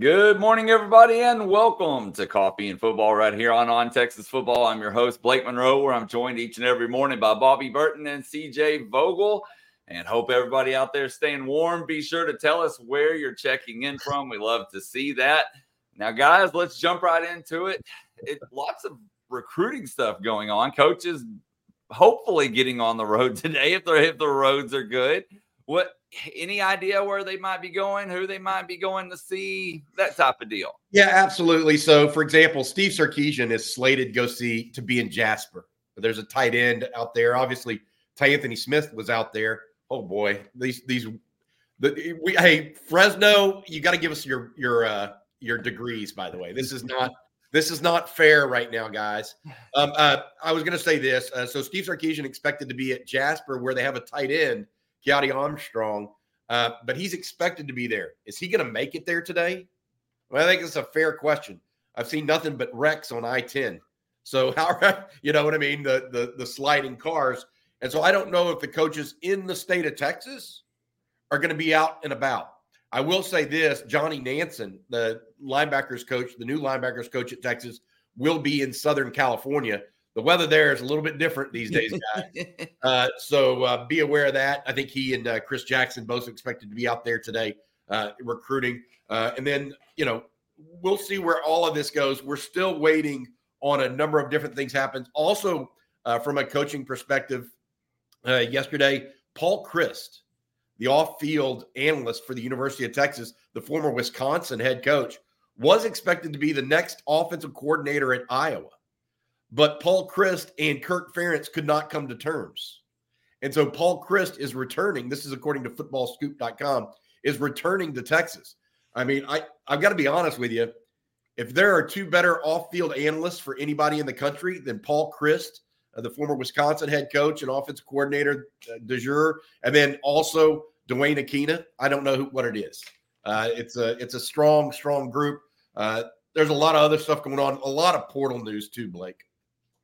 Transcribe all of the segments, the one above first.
Good morning, everybody, and welcome to Coffee and Football right here on On Texas Football. I'm your host, Blake Monroe, where I'm joined each and every morning by Bobby Burton and CJ Vogel and hope everybody out there staying warm. Be sure to tell us where you're checking in from. We love to see that. Now, guys, let's jump right into it. it lots of recruiting stuff going on. Coaches hopefully getting on the road today if, if the roads are good. What any idea where they might be going, who they might be going to see, that type of deal? Yeah, absolutely. So, for example, Steve Sarkisian is slated to go see to be in Jasper. There's a tight end out there. Obviously, Ty Anthony Smith was out there oh boy, these these the we hey Fresno, you got to give us your your uh your degrees. By the way, this is not this is not fair right now, guys. Um, uh, I was going to say this. Uh, so Steve Sarkisian expected to be at Jasper, where they have a tight end, Keaontay Armstrong, uh, but he's expected to be there. Is he going to make it there today? Well, I think it's a fair question. I've seen nothing but wrecks on I ten. So how you know what I mean? The the the sliding cars. And so I don't know if the coaches in the state of Texas are going to be out and about. I will say this Johnny Nansen, the linebackers coach, the new linebackers coach at Texas, will be in Southern California. The weather there is a little bit different these days, guys. uh, so uh, be aware of that. I think he and uh, Chris Jackson both expected to be out there today uh, recruiting. Uh, and then, you know, we'll see where all of this goes. We're still waiting on a number of different things happen. Also, uh, from a coaching perspective, uh, yesterday. Paul Chryst, the off-field analyst for the University of Texas, the former Wisconsin head coach, was expected to be the next offensive coordinator at Iowa. But Paul Chryst and Kirk Ferentz could not come to terms. And so Paul Chryst is returning. This is according to footballscoop.com, is returning to Texas. I mean, I, I've got to be honest with you. If there are two better off-field analysts for anybody in the country than Paul Chryst uh, the former Wisconsin head coach and offensive coordinator uh, de jure, and then also Duane Akina, I don't know who, what it is. Uh, it's a it's a strong strong group. Uh, there's a lot of other stuff going on. A lot of portal news too, Blake.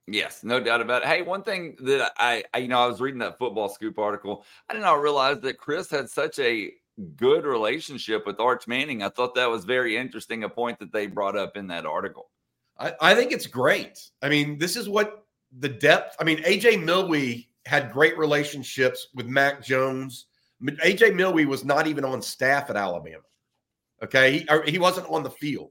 Yes, no doubt about it. Hey, one thing that I, I, you know, I was reading that football scoop article. I did not realize that Chryst had such a good relationship with Arch Manning. I thought that was very interesting. A point that they brought up in that article. I, I think it's great. I mean, this is what the depth. I mean, AJ Milwee had great relationships with Mac Jones. AJ Milwee was not even on staff at Alabama. Okay, he, he wasn't on the field.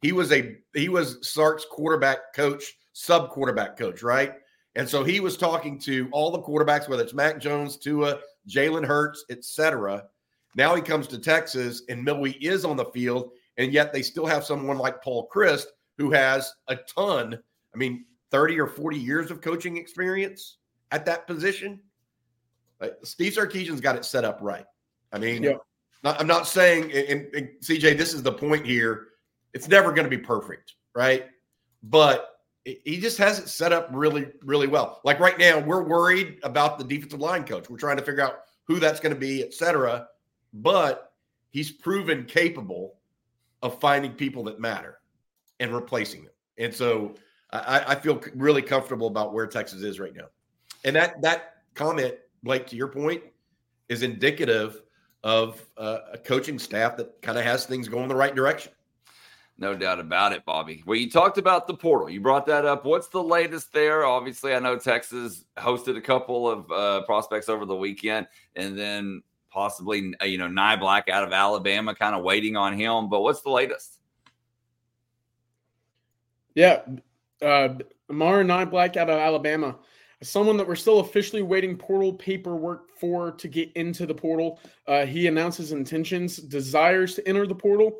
He was a he was Sark's quarterback coach, sub quarterback coach, right? And so he was talking to all the quarterbacks, whether it's Mac Jones, Tua, Jalen Hurts, etc. Now he comes to Texas, and Milwee is on the field, and yet they still have someone like Paul Chryst who has a ton. I mean, 30 or 40 years of coaching experience at that position. Steve Sarkisian's got it set up right. I mean, yeah. not, I'm not saying, and, and CJ, this is the point here. It's never going to be perfect, right? But he just has it set up really, really well. Like right now, we're worried about the defensive line coach. We're trying to figure out who that's going to be, et cetera. But he's proven capable of finding people that matter and replacing them. And so I, I feel really comfortable about where Texas is right now. And that that comment, Blake, to your point, is indicative of uh, a coaching staff that kind of has things going the right direction. No doubt about it, Bobby. Well, you talked about the portal. You brought that up. What's the latest there? Obviously, I know Texas hosted a couple of uh, prospects over the weekend, and then possibly uh, you know Nye Niblack out of Alabama, kind of waiting on him. But what's the latest? Yeah, uh, Amari Niblack out of Alabama, someone that we're still officially waiting portal paperwork for to get into the portal. Uh, he announced his intentions, desires to enter the portal.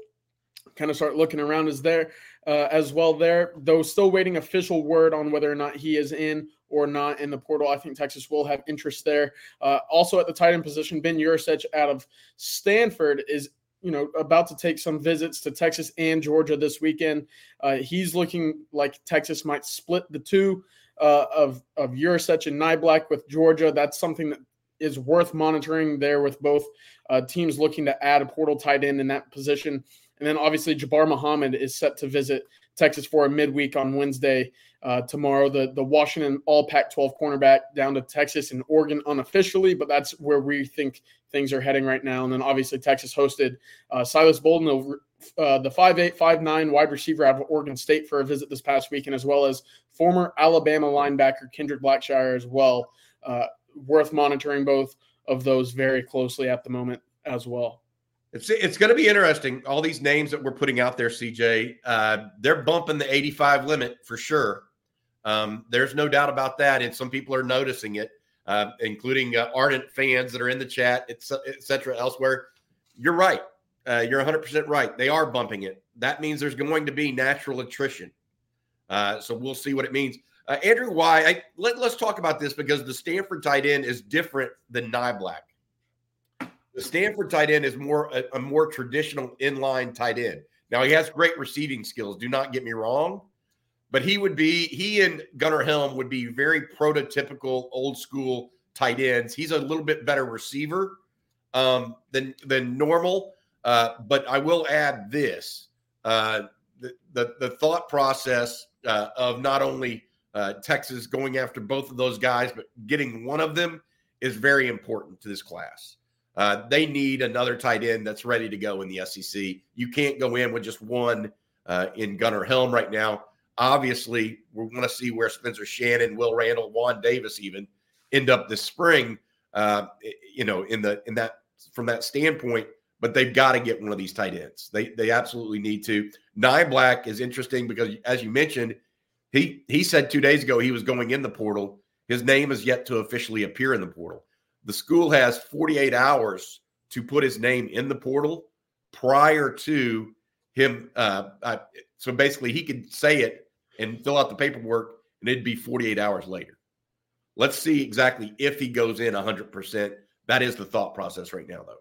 Kind of start looking around is there uh, as well. There, though, still waiting official word on whether or not he is in or not in the portal. I think Texas will have interest there. Uh, also at the tight end position, Ben Yurosek out of Stanford is you know about to take some visits to Texas and Georgia this weekend. Uh, he's looking like Texas might split the two uh, of of Yurosek and Niblack with Georgia. That's something that is worth monitoring there with both uh, teams looking to add a portal tight end in that position. And then obviously Jabbar Muhammad is set to visit Texas for a midweek on Wednesday uh, tomorrow. The the Washington All Pac-12 cornerback down to Texas and Oregon unofficially, but that's where we think things are heading right now. And then obviously Texas hosted uh, Silas Bolden, uh, the five eight five nine wide receiver out of Oregon State for a visit this past weekend, as well as former Alabama linebacker Kendrick Blackshire as well. Uh, worth monitoring both of those very closely at the moment as well. It's it's going to be interesting. All these names that we're putting out there, CJ, uh, they're bumping the 85 limit for sure. Um, there's no doubt about that, and some people are noticing it, uh, including uh, ardent fans that are in the chat, etc. Elsewhere, you're right. Uh, you're 100 percent right. They are bumping it. That means there's going to be natural attrition. Uh, so we'll see what it means. Uh, Andrew why? I, let, us talk about this because the Stanford tight end is different than Niblack. The Stanford tight end is more a, a more traditional inline tight end. Now he has great receiving skills. Do not get me wrong, but he would be he and Gunnar Helm would be very prototypical old school tight ends. He's a little bit better receiver um, than than normal. Uh, but I will add this: uh, the, the, the thought process uh, of not only uh, Texas going after both of those guys, but getting one of them is very important to this class. Uh, they need another tight end that's ready to go in the SEC. You can't go in with just one uh, in Gunnar Helm right now. Obviously, we want to see where Spencer Shannon, Will Randle, Juan Davis even end up this spring. Uh, you know, in the in that from that standpoint, but they've got to get one of these tight ends. They they absolutely need to. Niblack is interesting because, as you mentioned, he he said two days ago he was going in the portal. His name is yet to officially appear in the portal. The school has 48 hours to put his name in the portal prior to him. Uh, uh, so basically, he could say it and fill out the paperwork, and it'd be 48 hours later. Let's see exactly if he goes in 100%. That is the thought process right now, though.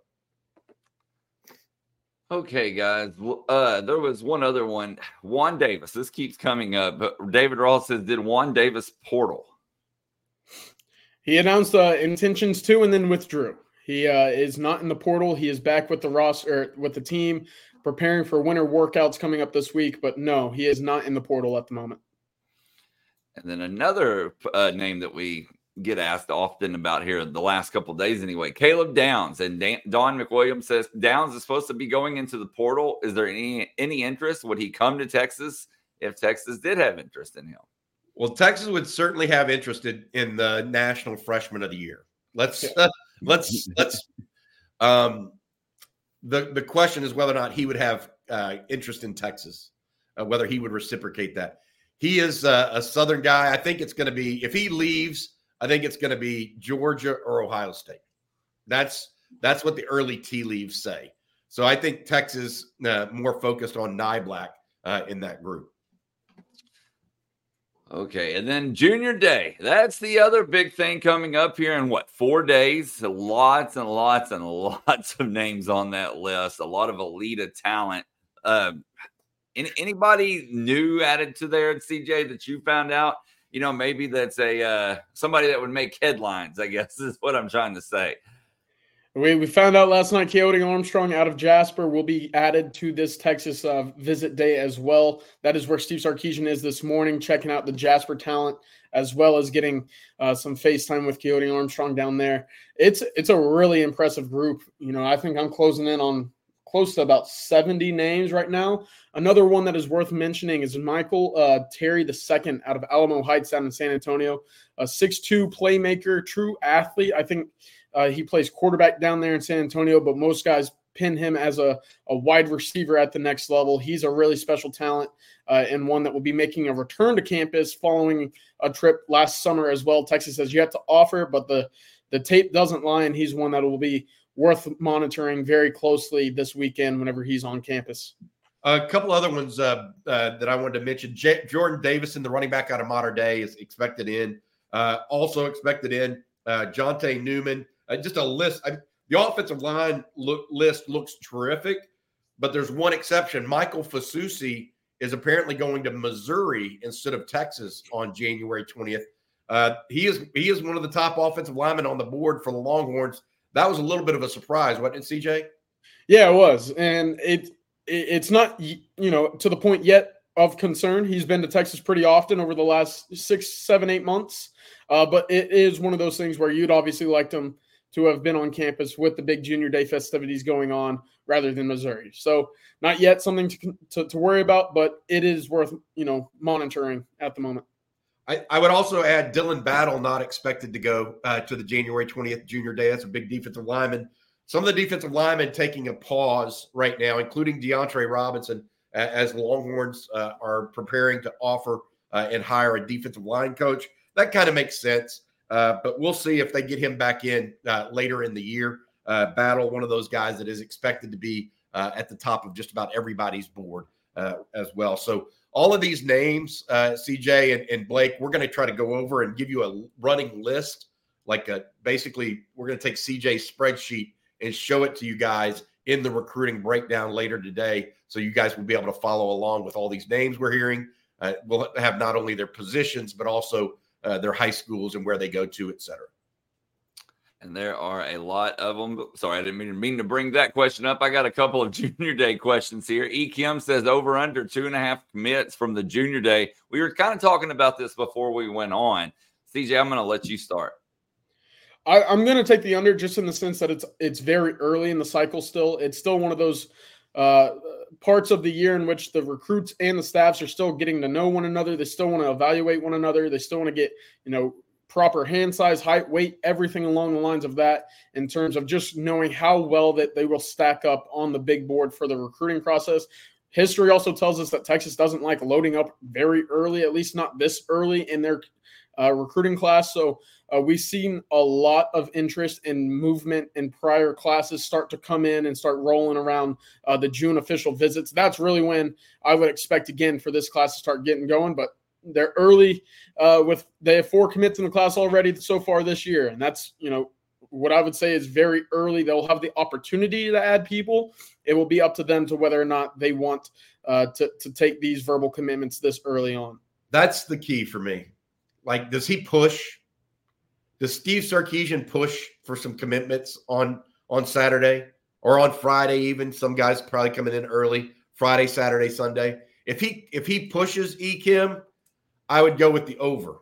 Okay, guys. Uh, there was one other one. Juan Davis. This keeps coming up, but David Ross says, "Did Juan Davis portal?" He announced uh, intentions to, and then withdrew. He uh, is not in the portal. He is back with the roster with the team, preparing for winter workouts coming up this week. But no, he is not in the portal at the moment. And then another uh, name that we get asked often about here the last couple days anyway. Caleb Downs and Don McWilliams says Downs is supposed to be going into the portal. Is there any any interest? Would he come to Texas if Texas did have interest in him? Well, Texas would certainly have interest in the National Freshman of the Year. Let's uh, let's let's. Um, the the question is whether or not he would have uh, interest in Texas, uh, whether he would reciprocate that. He is a Southern guy. I think it's going to be if he leaves I think it's going to be Georgia or Ohio State. That's that's what the early tea leaves say. So I think Texas uh, more focused on Niblack uh, in that group. Okay, and then Junior Day. That's the other big thing coming up here in what four days? Lots and lots and lots of names on that list. A lot of elite talent. Uh, any, anybody new added to there, CJ, that you found out? you know, maybe that's a uh, somebody that would make headlines. I guess is what I'm trying to say. We, we found out last night Keaontay Armstrong out of Jasper will be added to this Texas uh, visit day as well. That is where Steve Sarkisian is this morning, checking out the Jasper talent as well as getting uh, some FaceTime with Keaontay Armstrong down there. It's it's a really impressive group. You know, I think I'm closing in on close to about 70 names right now. Another one that is worth mentioning is Michael uh, Terry II out of Alamo Heights down in San Antonio, a six-two playmaker, true athlete. I think uh, he plays quarterback down there in San Antonio, but most guys pin him as a, a wide receiver at the next level. He's a really special talent uh, and one that will be making a return to campus following a trip last summer as well. Texas has yet to offer, but the the tape doesn't lie, and he's one that will be worth monitoring very closely this weekend whenever he's on campus. A couple other ones uh, uh, that I wanted to mention: J- Jordan Davison, the running back out of Mater Dei, is expected in. Uh, also expected in uh, Jonte Newman. Uh, just a list. I, the offensive line look, list looks terrific, but there's one exception. Michael Fasusi is apparently going to Missouri instead of Texas on January 20th. Uh, he is he is one of the top offensive linemen on the board for the Longhorns. That was a little bit of a surprise, wasn't it, CJ? Yeah, it was, and it, it it's not you know to the point yet of concern. He's been to Texas pretty often over the last six, seven, eight months, uh, but it is one of those things where you'd obviously liked him to have been on campus with the big junior day festivities going on rather than Missouri. So not yet something to, to, to worry about, but it is worth you know monitoring at the moment. I, I would also add Dylan Battle not expected to go uh, to the January 20th junior day. That's a big defensive lineman. Some of the defensive linemen taking a pause right now, including DeAndre Robinson, uh, as the Longhorns uh, are preparing to offer uh, and hire a defensive line coach. That kind of makes sense. Uh, but we'll see if they get him back in uh, later in the year. Uh, Battle, one of those guys that is expected to be at the top of just about everybody's board as well. So all of these names, CJ and, and, Blake, we're going to try to go over and give you a running list. Like a, basically, we're going to take CJ's spreadsheet and show it to you guys in the recruiting breakdown later today. So you guys will be able to follow along with all these names we're hearing. Uh, we'll have not only their positions, but also uh, their high schools and where they go to, et cetera. And there are a lot of them. Sorry, I didn't mean, mean to bring that question up. I got a couple of junior day questions here. E. Kim says over under two and a half commits from the junior day. We were kind of talking about this before we went on. CJ, I'm going to let you start. I, am going to take the under just in the sense that it's it's very early in the cycle. Still, it's still one of those uh, parts of the year in which the recruits and the staffs are still getting to know one another. They still want to evaluate one another. They still want to get, you know, proper hand size, height, weight, everything along the lines of that in terms of just knowing how well that they will stack up on the big board for the recruiting process. History also tells us that Texas doesn't like loading up very early, at least not this early in their uh, recruiting class. So uh, we've seen a lot of interest and movement in prior classes start to come in and start rolling around uh, the June official visits. That's really when I would expect again for this class to start getting going. But they're early uh, with they have four commits in the class already so far this year, and that's you know what I would say is very early. They'll have the opportunity to add people. It will be up to them to whether or not they want uh, to to take these verbal commitments this early on. That's the key for me. Like, does he push? Does Steve Sarkisian push for some commitments on on Saturday or on Friday? Even some guys probably coming in early Friday, Saturday, Sunday. If he if he pushes E Kim, I would go with the over.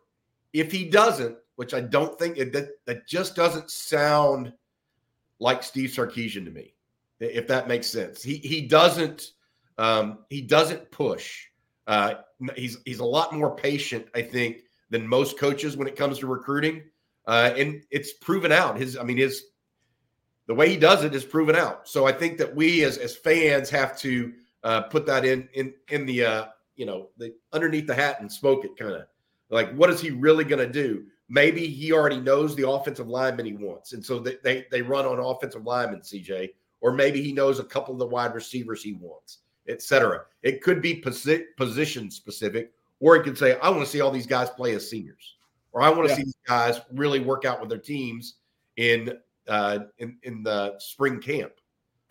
If he doesn't, which I don't think it, that that just doesn't sound like Steve Sarkisian to me, if that makes sense. He he doesn't um, he doesn't push. Uh, he's he's a lot more patient, I think, than most coaches when it comes to recruiting. Uh, and it's proven out. His, I mean, his the way he does it is proven out. So I think that we as as fans have to uh, put that in in in the uh, you know the underneath the hat and smoke it kind of like what is he really going to do? Maybe he already knows the offensive lineman he wants, and so they, they they run on offensive lineman CJ, or maybe he knows a couple of the wide receivers he wants, etc. It could be posi- position specific, or he could say, I want to see all these guys play as seniors, or I want to yeah. see these guys really work out with their teams in uh, in in the spring camp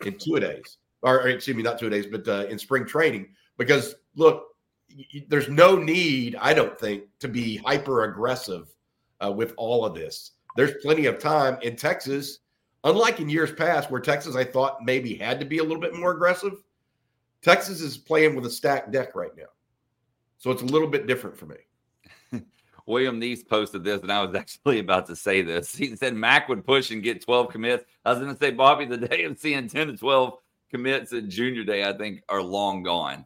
in two days, or, or excuse me, not two days, but uh, in spring training. Because look, y- there's no need, I don't think, to be hyper aggressive uh, with all of this. There's plenty of time in Texas. Unlike in years past, where Texas, I thought maybe had to be a little bit more aggressive, Texas is playing with a stacked deck right now. So it's a little bit different for me. William Neese posted this, and I was actually about to say this. He said Mack would push and get 12 commits. I was going to say, Bobby, the day of seeing 10 to 12 commits at junior day, I think, are long gone.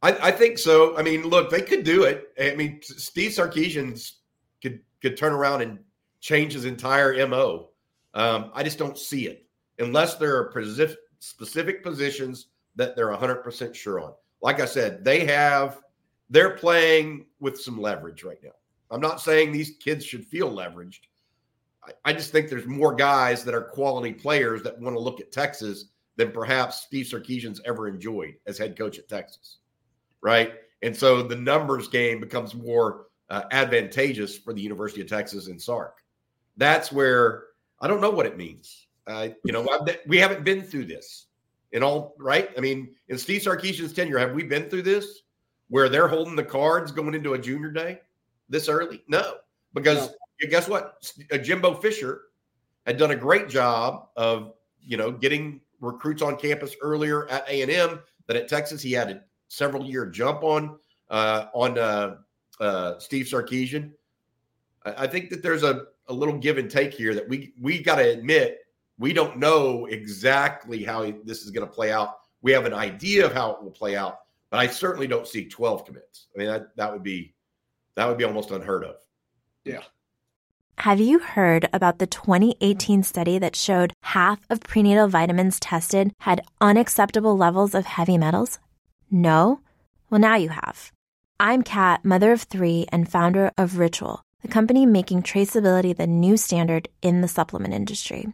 I, I think so. I mean, look, they could do it. I mean, Steve Sarkisian could could turn around and change his entire mo. Um, I just don't see it unless there are specific positions that they're 100% sure on. Like I said, they have they're playing with some leverage right now. I'm not saying these kids should feel leveraged. I, I just think there's more guys that are quality players that want to look at Texas than perhaps Steve Sarkisian's ever enjoyed as head coach at Texas. Right. And so the numbers game becomes more uh, advantageous for the University of Texas and Sark. That's where I don't know what it means. Uh, you know, I've, we haven't been through this in all right. I mean, in Steve Sarkisian's tenure, have we been through this where they're holding the cards going into a junior day this early? No, because no. guess what? Uh, Jimbo Fisher had done a great job of you know getting recruits on campus earlier at A and M than at Texas. He had a several year jump on uh, on uh, uh, Steve Sarkisian. I, I think that there's a, a little give and take here that we we got to admit we don't know exactly how this is going to play out. We have an idea of how it will play out, but I certainly don't see 12 commits. I mean that that would be that would be almost unheard of. Yeah. Have you heard about the 2018 study that showed half of prenatal vitamins tested had unacceptable levels of heavy metals? No? Well, now you have. I'm Kat, mother of three and founder of Ritual, the company making traceability the new standard in the supplement industry.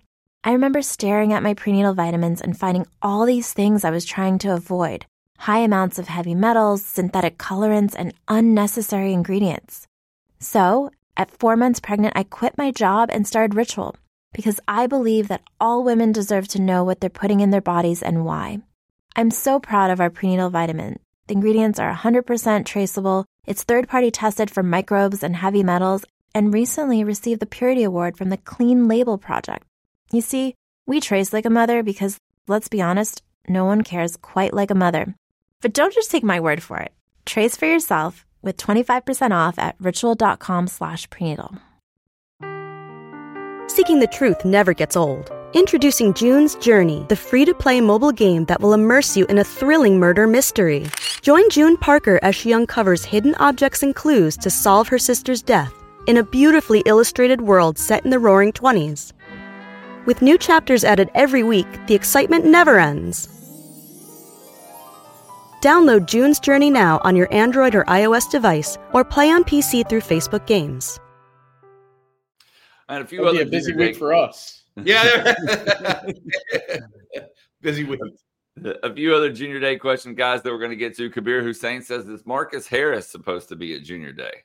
I remember staring at my prenatal vitamins and finding all these things I was trying to avoid high amounts of heavy metals, synthetic colorants, and unnecessary ingredients. So, at four months pregnant, I quit my job and started Ritual because I believe that all women deserve to know what they're putting in their bodies and why. I'm so proud of our prenatal vitamin. The ingredients are 100% traceable, it's third party tested for microbes and heavy metals, and recently received the Purity Award from the Clean Label Project. You see, we trace like a mother because, let's be honest, no one cares quite like a mother. But don't just take my word for it. Trace for yourself with 25% off at ritual.com slash prenatal. Seeking the truth never gets old. Introducing June's Journey, the free-to-play mobile game that will immerse you in a thrilling murder mystery. Join June Parker as she uncovers hidden objects and clues to solve her sister's death in a beautifully illustrated world set in the roaring 20s. With new chapters added every week, the excitement never ends. Download June's Journey now on your Android or iOS device or play on PC through Facebook Games. And a few It'll other be a busy week for us. Yeah. busy week. A few other junior day question, guys, that we're going to get to. Kabir Hussein says, Is Marcus Harris supposed to be at junior day?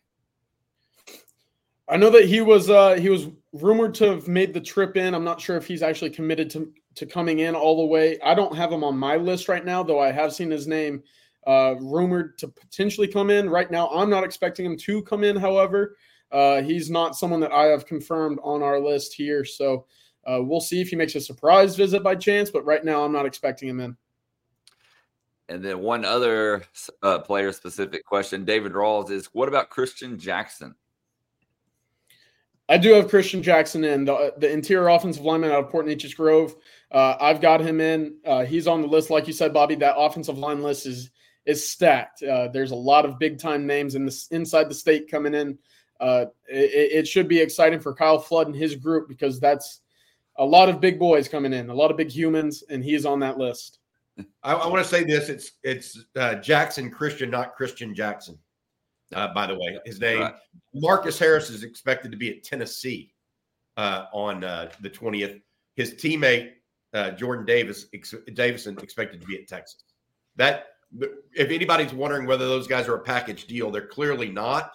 I know that he was uh, he was rumored to have made the trip in. I'm not sure if he's actually committed to to coming in all the way. I don't have him on my list right now, though I have seen his name uh, rumored to potentially come in. Right now, I'm not expecting him to come in. However, uh, he's not someone that I have confirmed on our list here. So uh, we'll see if he makes a surprise visit by chance. But right now, I'm not expecting him in. And then one other uh, player specific question, David Rawls, is what about Christian Jackson? I do have Christian Jackson in the, the interior offensive lineman out of Port Neches Grove. Uh, I've got him in. Uh, he's on the list, like you said, Bobby. That offensive line list is is stacked. Uh, there's a lot of big time names in this inside the state coming in. Uh, it, it, should be exciting for Kyle Flood and his group because that's a lot of big boys coming in, a lot of big humans, and he's on that list. I, I want to say this: it's it's uh, Jackson Christian, not Christian Jackson. Uh, by the way, his name right. Marcus Harris is expected to be at Tennessee uh, on uh, the twentieth. His teammate uh, Jordan Davis ex- Davison expected to be at Texas. That if anybody's wondering whether those guys are a package deal, they're clearly not.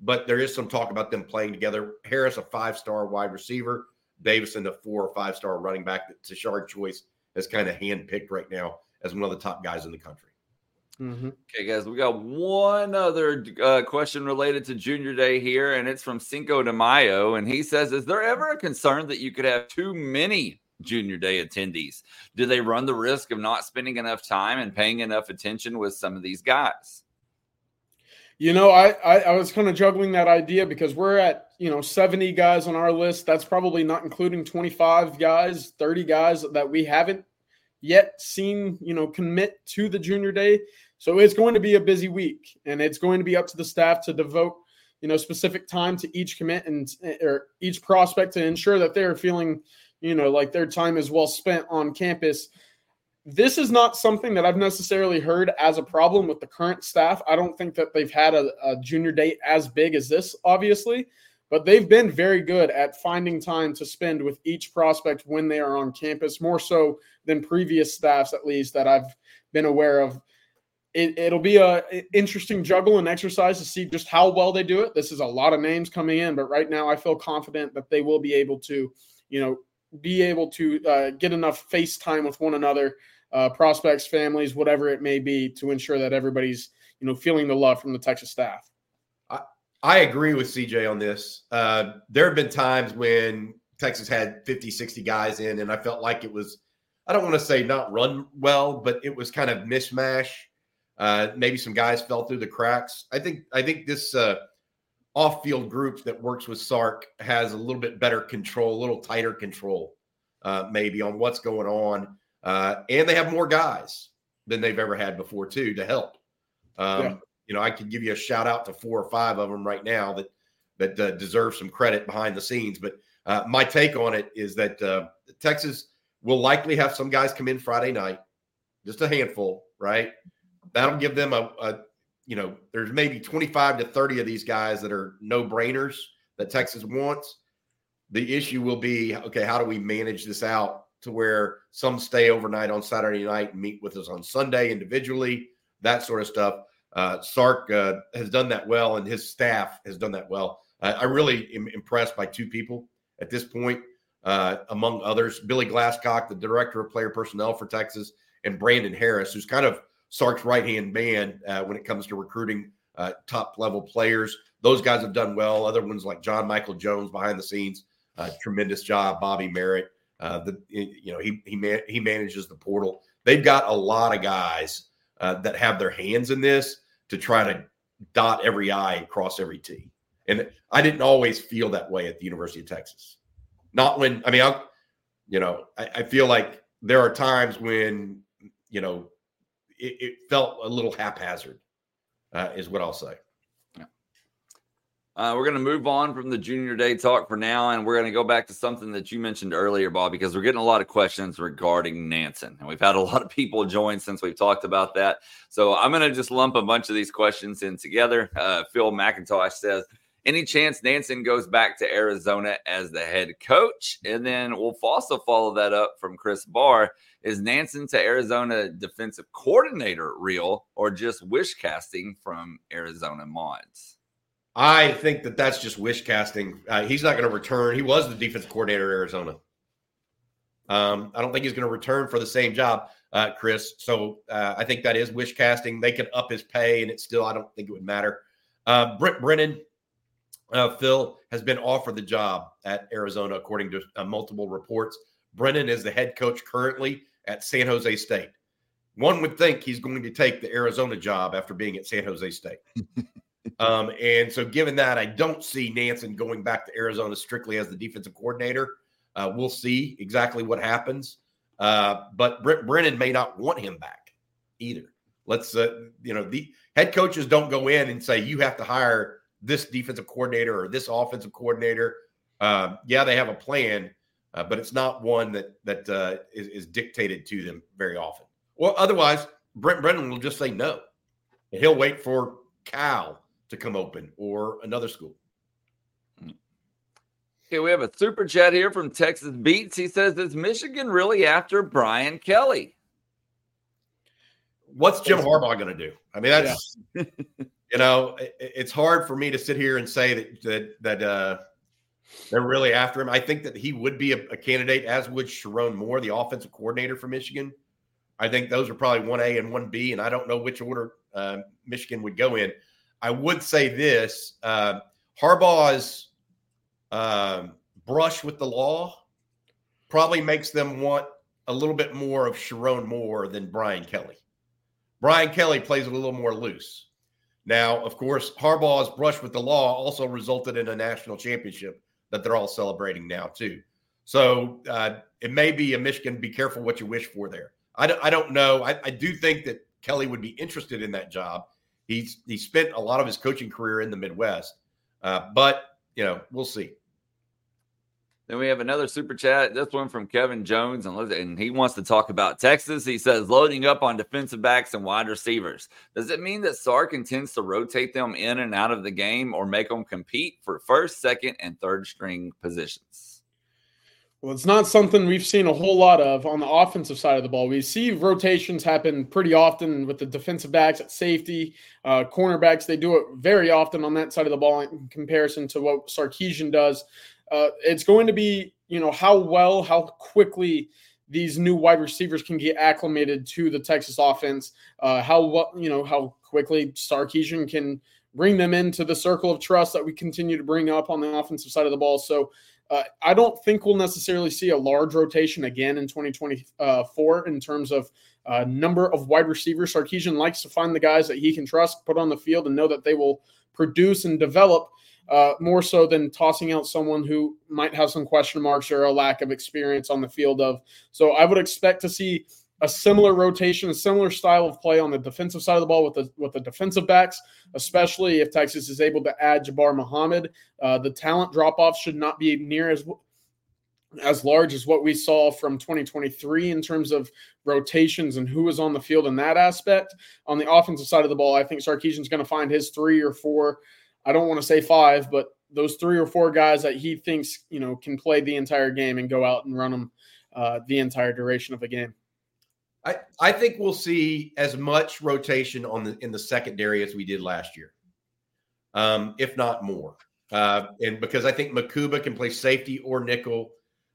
But there is some talk about them playing together. Harris, a five-star wide receiver, Davison, a four or five-star running back that Tashard Choice has kind of handpicked right now as one of the top guys in the country. Mm-hmm. Okay, guys, we got one other uh, question related to Junior Day here, and it's from Cinco de Mayo. And he says, Is there ever a concern that you could have too many Junior Day attendees? Do they run the risk of not spending enough time and paying enough attention with some of these guys? You know, I, I, I was kind of juggling that idea because we're at, you know, 70 guys on our list. That's probably not including 25 guys, 30 guys that we haven't yet seen, you know, commit to the Junior Day. So it's going to be a busy week, and it's going to be up to the staff to devote, you know, specific time to each commit and or each prospect to ensure that they're feeling, you know, like their time is well spent on campus. This is not something that I've necessarily heard as a problem with the current staff. I don't think that they've had a, a junior date as big as this, obviously, but they've been very good at finding time to spend with each prospect when they are on campus, more so than previous staffs, at least that I've been aware of it, will be a interesting juggle and exercise to see just how well they do it. This is a lot of names coming in, but right now I feel confident that they will be able to, you know, be able to uh, get enough face time with one another, uh, prospects, families, whatever it may be, to ensure that everybody's, you know, feeling the love from the Texas staff. I, I agree with CJ on this. Uh, there have been times when Texas had 50, 60 guys in, and I felt like it was, I don't want to say not run well, but it was kind of mishmash uh, maybe some guys fell through the cracks. I think I think this uh, off-field group that works with Sark has a little bit better control, a little tighter control, uh, maybe on what's going on, uh, and they have more guys than they've ever had before too to help. Um, yeah. You know, I could give you a shout out to four or five of them right now that that uh, deserve some credit behind the scenes. But uh, my take on it is that uh, Texas will likely have some guys come in Friday night, just a handful, right? That'll give them a, a you know, there's maybe 25 to 30 of these guys that are no brainers that Texas wants. The issue will be okay, how do we manage this out to where some stay overnight on Saturday night and meet with us on Sunday individually, that sort of stuff. Uh, Sark uh, has done that well, and his staff has done that well. Uh, I really am impressed by two people at this point, uh, among others Billy Glasscock, the director of player personnel for Texas, and Brandon Harris, who's kind of Sark's right hand man uh, when it comes to recruiting uh, top level players. Those guys have done well. Other ones like John Michael Jones behind the scenes, uh, tremendous job. Bobby Merritt, uh, the you know he he man, he manages the portal. They've got a lot of guys uh, that have their hands in this to try to dot every I and cross every T. And I didn't always feel that way at the University of Texas. Not when I mean, I, you know, I, I feel like there are times when you know it, it felt a little haphazard, uh, is what I'll say. Uh, we're going to move on from the junior day talk for now, and we're going to go back to something that you mentioned earlier, Bob, because we're getting a lot of questions regarding Nansen, and we've had a lot of people join since we've talked about that. So I'm going to just lump a bunch of these questions in together. Uh, Phil McIntosh says, "Any chance Nansen goes back to Arizona as the head coach?" And then we'll also follow that up from Chris Barr. Is Nansen to Arizona defensive coordinator real or just wish casting from Arizona Mods? I think that that's just wish casting. Uh, he's not going to return. He was the defensive coordinator at Arizona. Um, I don't think he's going to return for the same job, uh, Chris. So uh, I think that is wish casting. They could up his pay, and it still I don't think it would matter. Uh, Brent Brennan, uh, Phil has been offered the job at Arizona, according to uh, multiple reports. Brennan is the head coach currently at San Jose State. One would think he's going to take the Arizona job after being at San Jose State. um, and so, given that, I don't see Nansen going back to Arizona strictly as the defensive coordinator. Uh, we'll see exactly what happens. Uh, but Brent Brennan may not want him back either. Let's, uh, you know, the head coaches don't go in and say, you have to hire this defensive coordinator or this offensive coordinator. Uh, yeah, they have a plan, uh, but it's not one that that uh, is, is dictated to them very often. Well, otherwise, Brent Brennan will just say no, and he'll wait for Cal to come open or another school. Okay, we have a super chat here from Texas Beats. He says, "Is Michigan really after Brian Kelly?" What's Jim Harbaugh going to do? I mean, that's yeah. you know, it, it's hard for me to sit here and say that that that uh, they're really after him. I think that he would be a, a candidate, as would Sherrone Moore, the offensive coordinator for Michigan. I think those are probably one A and one B, and I don't know which order uh, Michigan would go in. I would say this: uh, Harbaugh's uh, brush with the law probably makes them want a little bit more of Sherrone Moore than Brian Kelly. Brian Kelly plays it a little more loose. Now, of course, Harbaugh's brush with the law also resulted in a national championship that they're all celebrating now too. So uh, it may be a Michigan. Be careful what you wish for there. I don't, don't know. I, I do think that Kelly would be interested in that job. He's he spent a lot of his coaching career in the Midwest, uh, but you know we'll see. Then we have another super chat. This one from Kevin Jones, and, he wants to talk about Texas. He says loading up on defensive backs and wide receivers. Does it mean that Sark intends to rotate them in and out of the game, or make them compete for first, second, and third string positions? Well, it's not something we've seen a whole lot of on the offensive side of the ball. We see rotations happen pretty often with the defensive backs at safety, uh, cornerbacks. They do it very often on that side of the ball in comparison to what Sarkisian does. Uh, it's going to be, you know, how well, how quickly these new wide receivers can get acclimated to the Texas offense. Uh, how you know how quickly Sarkisian can bring them into the circle of trust that we continue to bring up on the offensive side of the ball. So uh, I don't think we'll necessarily see a large rotation again in 2024 in terms of uh, number of wide receivers. Sarkisian likes to find the guys that he can trust, put on the field, and know that they will produce and develop uh, more so than tossing out someone who might have some question marks or a lack of experience on the field of. So I would expect to see a similar rotation, a similar style of play on the defensive side of the ball with the with the defensive backs, especially if Texas is able to add Jabbar Muhammad. Uh, the talent drop off should not be near as as large as what we saw from 2023 in terms of rotations and who was on the field in that aspect. On the offensive side of the ball, I think Sarkisian's going to find his three or four. I don't want to say five, but those three or four guys that he thinks you know can play the entire game and go out and run them uh, the entire duration of the game. I, I think we'll see as much rotation on the in the secondary as we did last year, um, if not more. Uh, and because I think Makuba can play safety or nickel,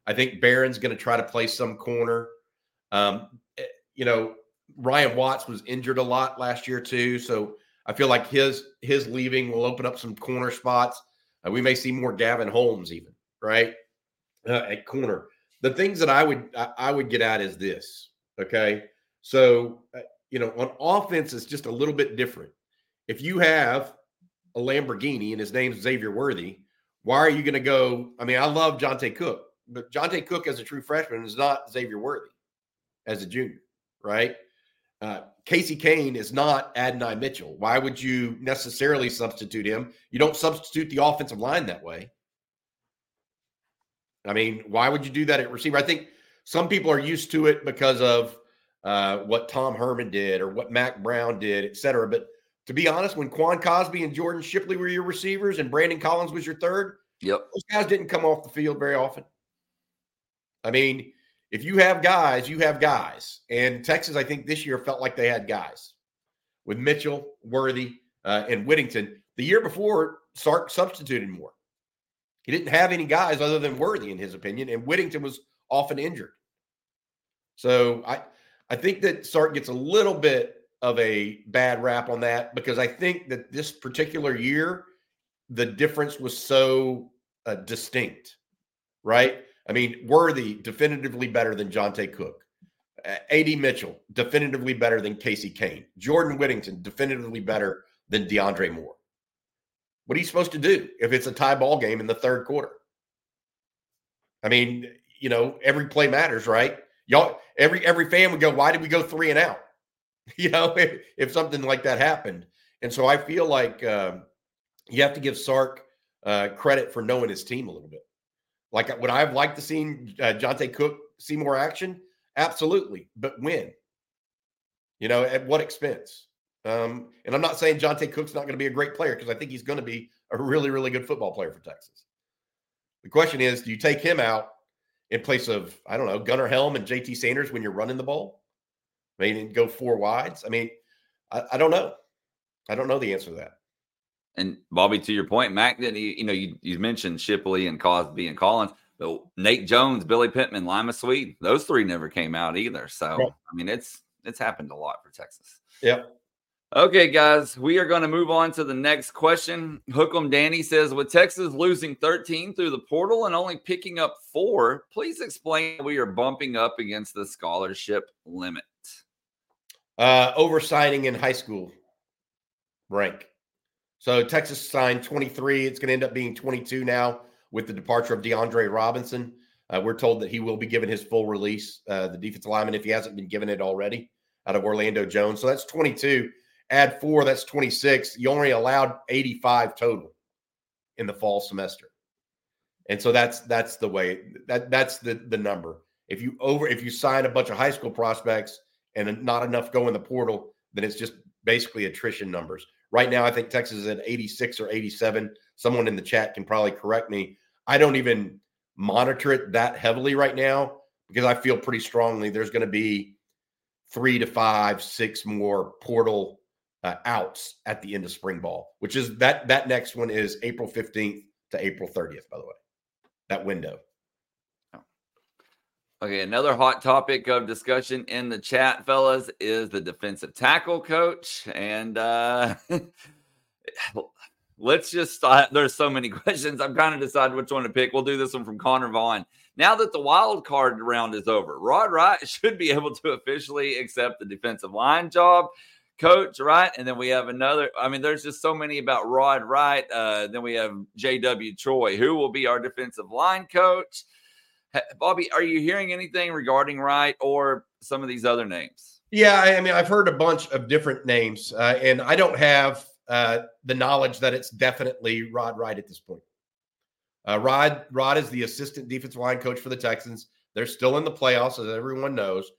I think Barron's going to try to play some corner. Um, eh, you know, Ryan Watts was injured a lot last year too, so I feel like his his leaving will open up some corner spots. Uh, we may see more Gavin Holmes even right uh, at corner. The things that I would I would get at is this Okay. So, uh, you know, on offense, it's just a little bit different. If you have a Lamborghini and his name's Xavier Worthy, why are you going to go? I mean, I love Johntay Cook, but Johntay Cook as a true freshman is not Xavier Worthy as a junior, right? Uh, Casey Cain is not Adonai Mitchell. Why would you necessarily substitute him? You don't substitute the offensive line that way. I mean, why would you do that at receiver? I think some people are used to it because of uh, what Tom Herman did or what Mack Brown did, et cetera. But to be honest, when Quan Cosby and Jordan Shipley were your receivers and Brandon Collins was your third, yep, those guys didn't come off the field very often. I mean, if you have guys, you have guys. And Texas, I think this year felt like they had guys with Mitchell, Worthy, uh, and Whittington. The year before, Sark substituted more. He didn't have any guys other than Worthy, in his opinion, and Whittington was often injured. So I I think that Sark gets a little bit of a bad rap on that because I think that this particular year the difference was so uh, distinct, right? I mean, Worthy definitively better than Johntay Cook. Ad Mitchell definitively better than Casey Cain. Jordan Whittington definitively better than DeAndre Moore. What are you supposed to do if it's a tie ball game in the third quarter? I mean, you know, every play matters, right? Y'all, every every fan would go, why did we go three and out? You know, if, if something like that happened. And so I feel like uh, you have to give Sark uh, credit for knowing his team a little bit. Like, would I have liked to see uh, Johntay Cook see more action? Absolutely. But when? You know, at what expense? Um, and I'm not saying Johntay Cook's not going to be a great player because I think he's going to be a really, really good football player for Texas. The question is, do you take him out in place of I don't know Gunnar Helm and JT Sanders when you're running the ball? I mean, go four wides. I mean, I, I, don't know. I don't know the answer to that. And Bobby, to your point, Mack didn't. You know, you, you mentioned Shipley and Cosby and Collins, but Nate Jones, Billy Pittman, Limas Sweed, those three never came out either. So right. I mean, it's it's happened a lot for Texas. Yeah. Okay, guys, we are going to move on to the next question. Hookem Danny says, with Texas losing 13 through the portal and only picking up four, please explain we are bumping up against the scholarship limit. Uh, oversigning in high school rank. So Texas signed 23. It's going to end up being 22 now with the departure of DeAndre Robinson. Uh, we're told that he will be given his full release, uh, the defensive lineman, if he hasn't been given it already, out of Orlando Jones. So that's 22 add four, that's 26. You only allowed 85 total in the fall semester. And so that's that's the way that that's the the number. If you over if you sign a bunch of high school prospects and not enough go in the portal, then it's just basically attrition numbers. Right now, I think Texas is at 86 or 87. Someone in the chat can probably correct me. I don't even monitor it that heavily right now because I feel pretty strongly there's going to be three to five, six more portal uh, outs at the end of spring ball, which is that that next one is April 15th to April 30th, by the way, that window. Okay, another hot topic of discussion in the chat, fellas, is the defensive tackle coach. And uh let's just uh, there's so many questions. I'm kind of deciding which one to pick. We'll do this one from Connor Vaughn. Now that the wild card round is over, Rod Wright should be able to officially accept the defensive line job coach, right? And then we have another. I mean, there's just so many about Rod Wright. Uh, then we have J.W. Troy, who will be our defensive line coach. Bobby, are you hearing anything regarding Wright or some of these other names? Yeah, I mean, I've heard a bunch of different names, uh, and I don't have uh, the knowledge that it's definitely Rod Wright at this point. Uh, Rod Rod is the assistant defensive line coach for the Texans. They're still in the playoffs, as everyone knows.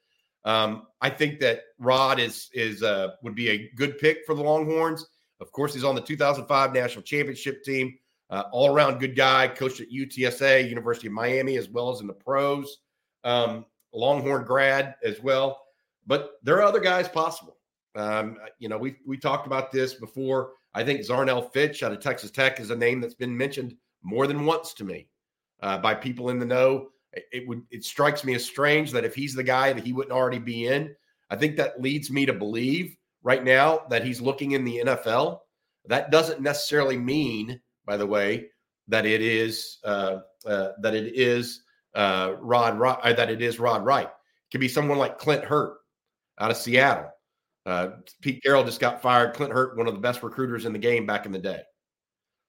Um, I think that Rod is is uh, would be a good pick for the Longhorns. Of course, he's on the 2005 national championship team. Uh, all around good guy. Coached at UTSA, University of Miami, as well as in the pros. Um, Longhorn grad as well. But there are other guys possible. Um, you know, we we talked about this before. I think Zarnell Fitch out of Texas Tech is a name that's been mentioned more than once to me uh, by people in the know. It, it would it strikes me as strange that if he's the guy that he wouldn't already be in. I think that leads me to believe right now that he's looking in the NFL. That doesn't necessarily mean, by the way, that it is uh, uh, that it is uh, Rod, Rod uh, that it is Rod Wright. It could be someone like Clint Hurtt out of Seattle. Uh, Pete Carroll just got fired. Clint Hurtt, one of the best recruiters in the game back in the day.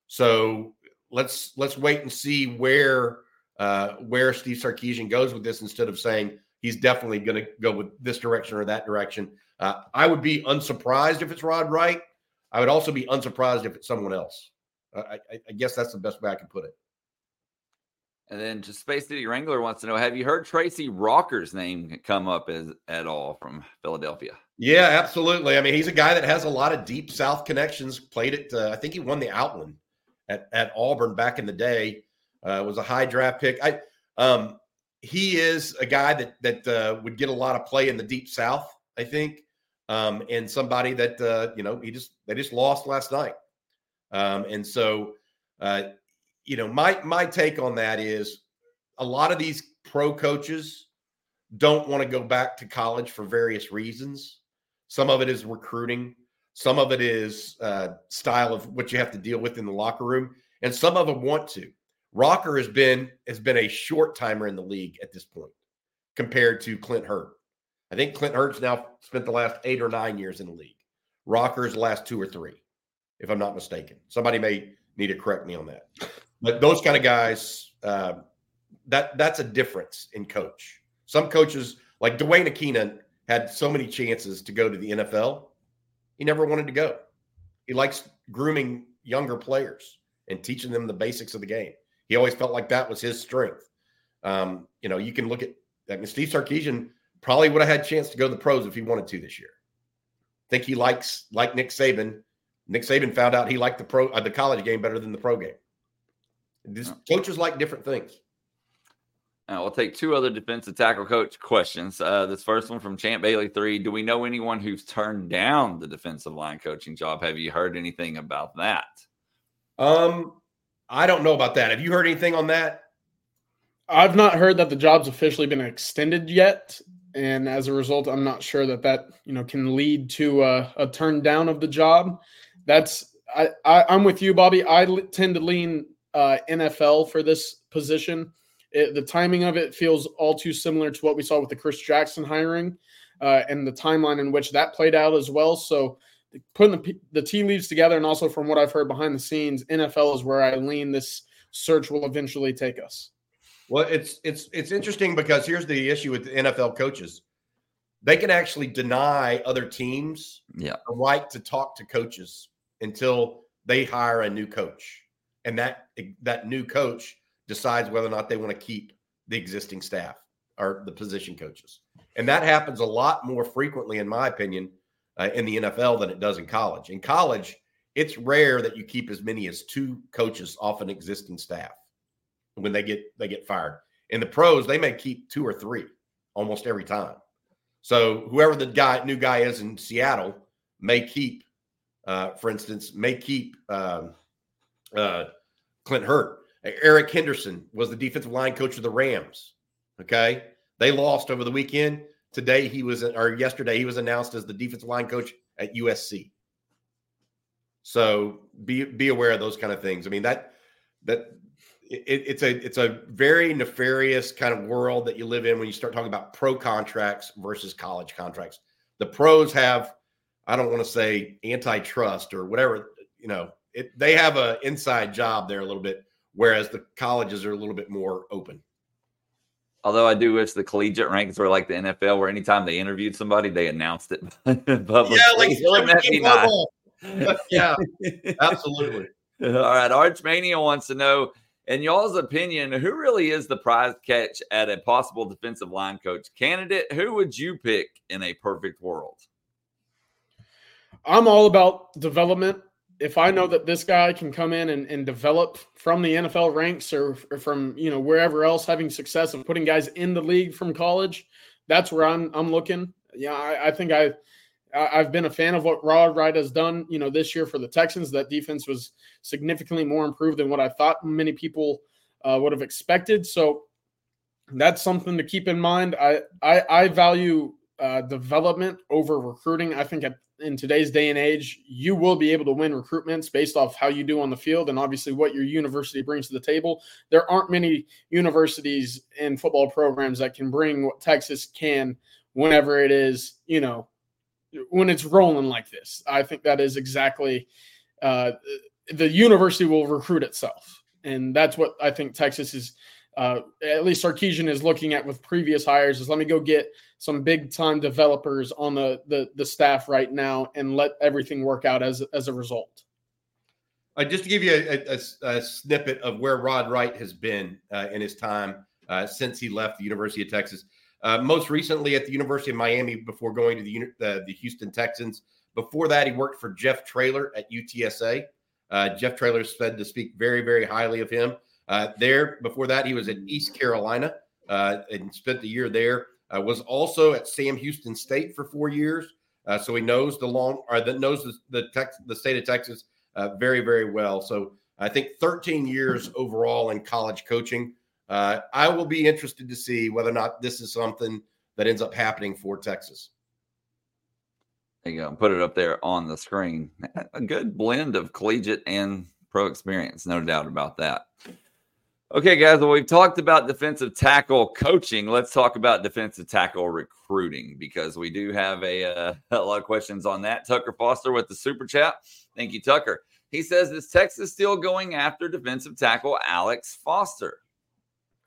So let's let's wait and see where uh, where Steve Sarkisian goes with this instead of saying he's definitely going to go with this direction or that direction. I would be unsurprised if it's Rod Wright. I would also be unsurprised if it's someone else. I, I, guess that's the best way I can put it. And then just Space City Wrangler wants to know: Have you heard Tracy Rocker's name come up as at all from Philadelphia? Yeah, absolutely. I mean, he's a guy that has a lot of deep South connections. Played it. Uh, I think he won the Outland at, at Auburn back in the day. Uh, was a high draft pick. I um, he is a guy that that uh, would get a lot of play in the deep South. I think, um, and somebody that uh, you know he just they just lost last night, um, and so uh, you know, my my take on that is a lot of these pro coaches don't want to go back to college for various reasons. Some of it is recruiting, some of it is uh, style of what you have to deal with in the locker room, and some of them want to. Rocker has been has been a short timer in the league at this point compared to Clint Hurtt. I think Clint Hurtt's now spent the last eight or nine years in the league. Rocker's last two or three, if I'm not mistaken. Somebody may need to correct me on that. But those kind of guys, uh, that that's a difference in coach. Some coaches, like Duane Akina, had so many chances to go to the NFL. He never wanted to go. He likes grooming younger players and teaching them the basics of the game. He always felt like that was his strength. Um, you know, you can look at mean, Steve Sarkisian probably would have had a chance to go to the pros if he wanted to this year. I think he likes like Nick Saban. Nick Saban found out he liked the pro uh, the college game better than the pro game. This coaches like different things. Now, we'll take two other defensive tackle coach questions. Uh, this first one from Champ Bailey three. Do we know anyone who's turned down the defensive line coaching job? Have you heard anything about that? Um, I don't know about that. Have you heard anything on that? I've not heard that the job's officially been extended yet, and as a result, I'm not sure that that you know can lead to a, a turn down of the job. That's I, I I'm with you, Bobby. I tend to lean uh, NFL for this position. It, the timing of it feels all too similar to what we saw with the Chris Jackson hiring uh, and the timeline in which that played out as well. So putting the, the tea leaves together and also from what I've heard behind the scenes, NFL is where I lean this search will eventually take us. Well, it's it's it's interesting because here's the issue with the NFL coaches. They can actually deny other teams yeah. the right to talk to coaches until they hire a new coach and that that new coach decides whether or not they want to keep the existing staff or the position coaches. And that happens a lot more frequently, in my opinion, uh, in the NFL than it does in college. In college, it's rare that you keep as many as two coaches off an existing staff. when they get they get fired. In the pros, they may keep two or three almost every time. So whoever the guy new guy is in Seattle may keep, uh, for instance, may keep um, uh, Clint Hurtt. Eric Henderson was the defensive line coach of the Rams. Okay, they lost over the weekend. Today he was, or yesterday he was announced as the defensive line coach at USC. So be be aware of those kind of things. I mean that that it, it's a it's a very nefarious kind of world that you live in when you start talking about pro contracts versus college contracts. The pros have, I don't want to say antitrust or whatever, you know, it, they have an inside job there a little bit, whereas the colleges are a little bit more open. Although I do wish the collegiate ranks were like the NFL, where anytime they interviewed somebody, they announced it publicly. Yeah, like nice? yeah, absolutely. All right. Archmania wants to know, in y'all's opinion, who really is the prize catch at a possible defensive line coach candidate? Who would you pick in a perfect world? I'm all about development. If I know that this guy can come in and, and develop from the NFL ranks or, or from you know wherever else, having success of putting guys in the league from college, that's where I'm I'm looking. Yeah, I, I think I I've been a fan of what Rod Wright has done, you know, this year for the Texans. That defense was significantly more improved than what I thought many people uh, would have expected. So that's something to keep in mind. I I, I value uh, development over recruiting. I think at, in today's day and age, you will be able to win recruitments based off how you do on the field and obviously what your university brings to the table. There aren't many universities and football programs that can bring what Texas can whenever it is, you know, when it's rolling like this. I think that is exactly uh, the university will recruit itself, and that's what I think Texas is. Uh, at least Sarkisian is looking at with previous hires is let me go get some big time developers on the, the the staff right now and let everything work out as as a result. Uh, just to give you a, a, a, snippet of where Rod Wright has been uh, in his time uh, since he left the University of Texas. Uh, most recently at the University of Miami before going to the, the, the Houston Texans. Before that, he worked for Jeff Traylor at UTSA. Uh, Jeff Traylor is said to speak very, very highly of him. Uh, there, before that, he was at East Carolina uh, and spent the year there. Uh, was also at Sam Houston State for four years, uh, so he knows the long or that knows the the, Tex, the state of Texas very, very well. So I think 13 years overall in college coaching. Uh, I will be interested to see whether or not this is something that ends up happening for Texas. There you go. Put it up there on the screen. A good blend of collegiate and pro experience, no doubt about that. Okay, guys. Well, we've talked about defensive tackle coaching. Let's talk about defensive tackle recruiting because we do have a, uh, a lot of questions on that. Tucker Foster with the super chat. Thank you, Tucker. He says, Is Texas still going after defensive tackle Alex Foster?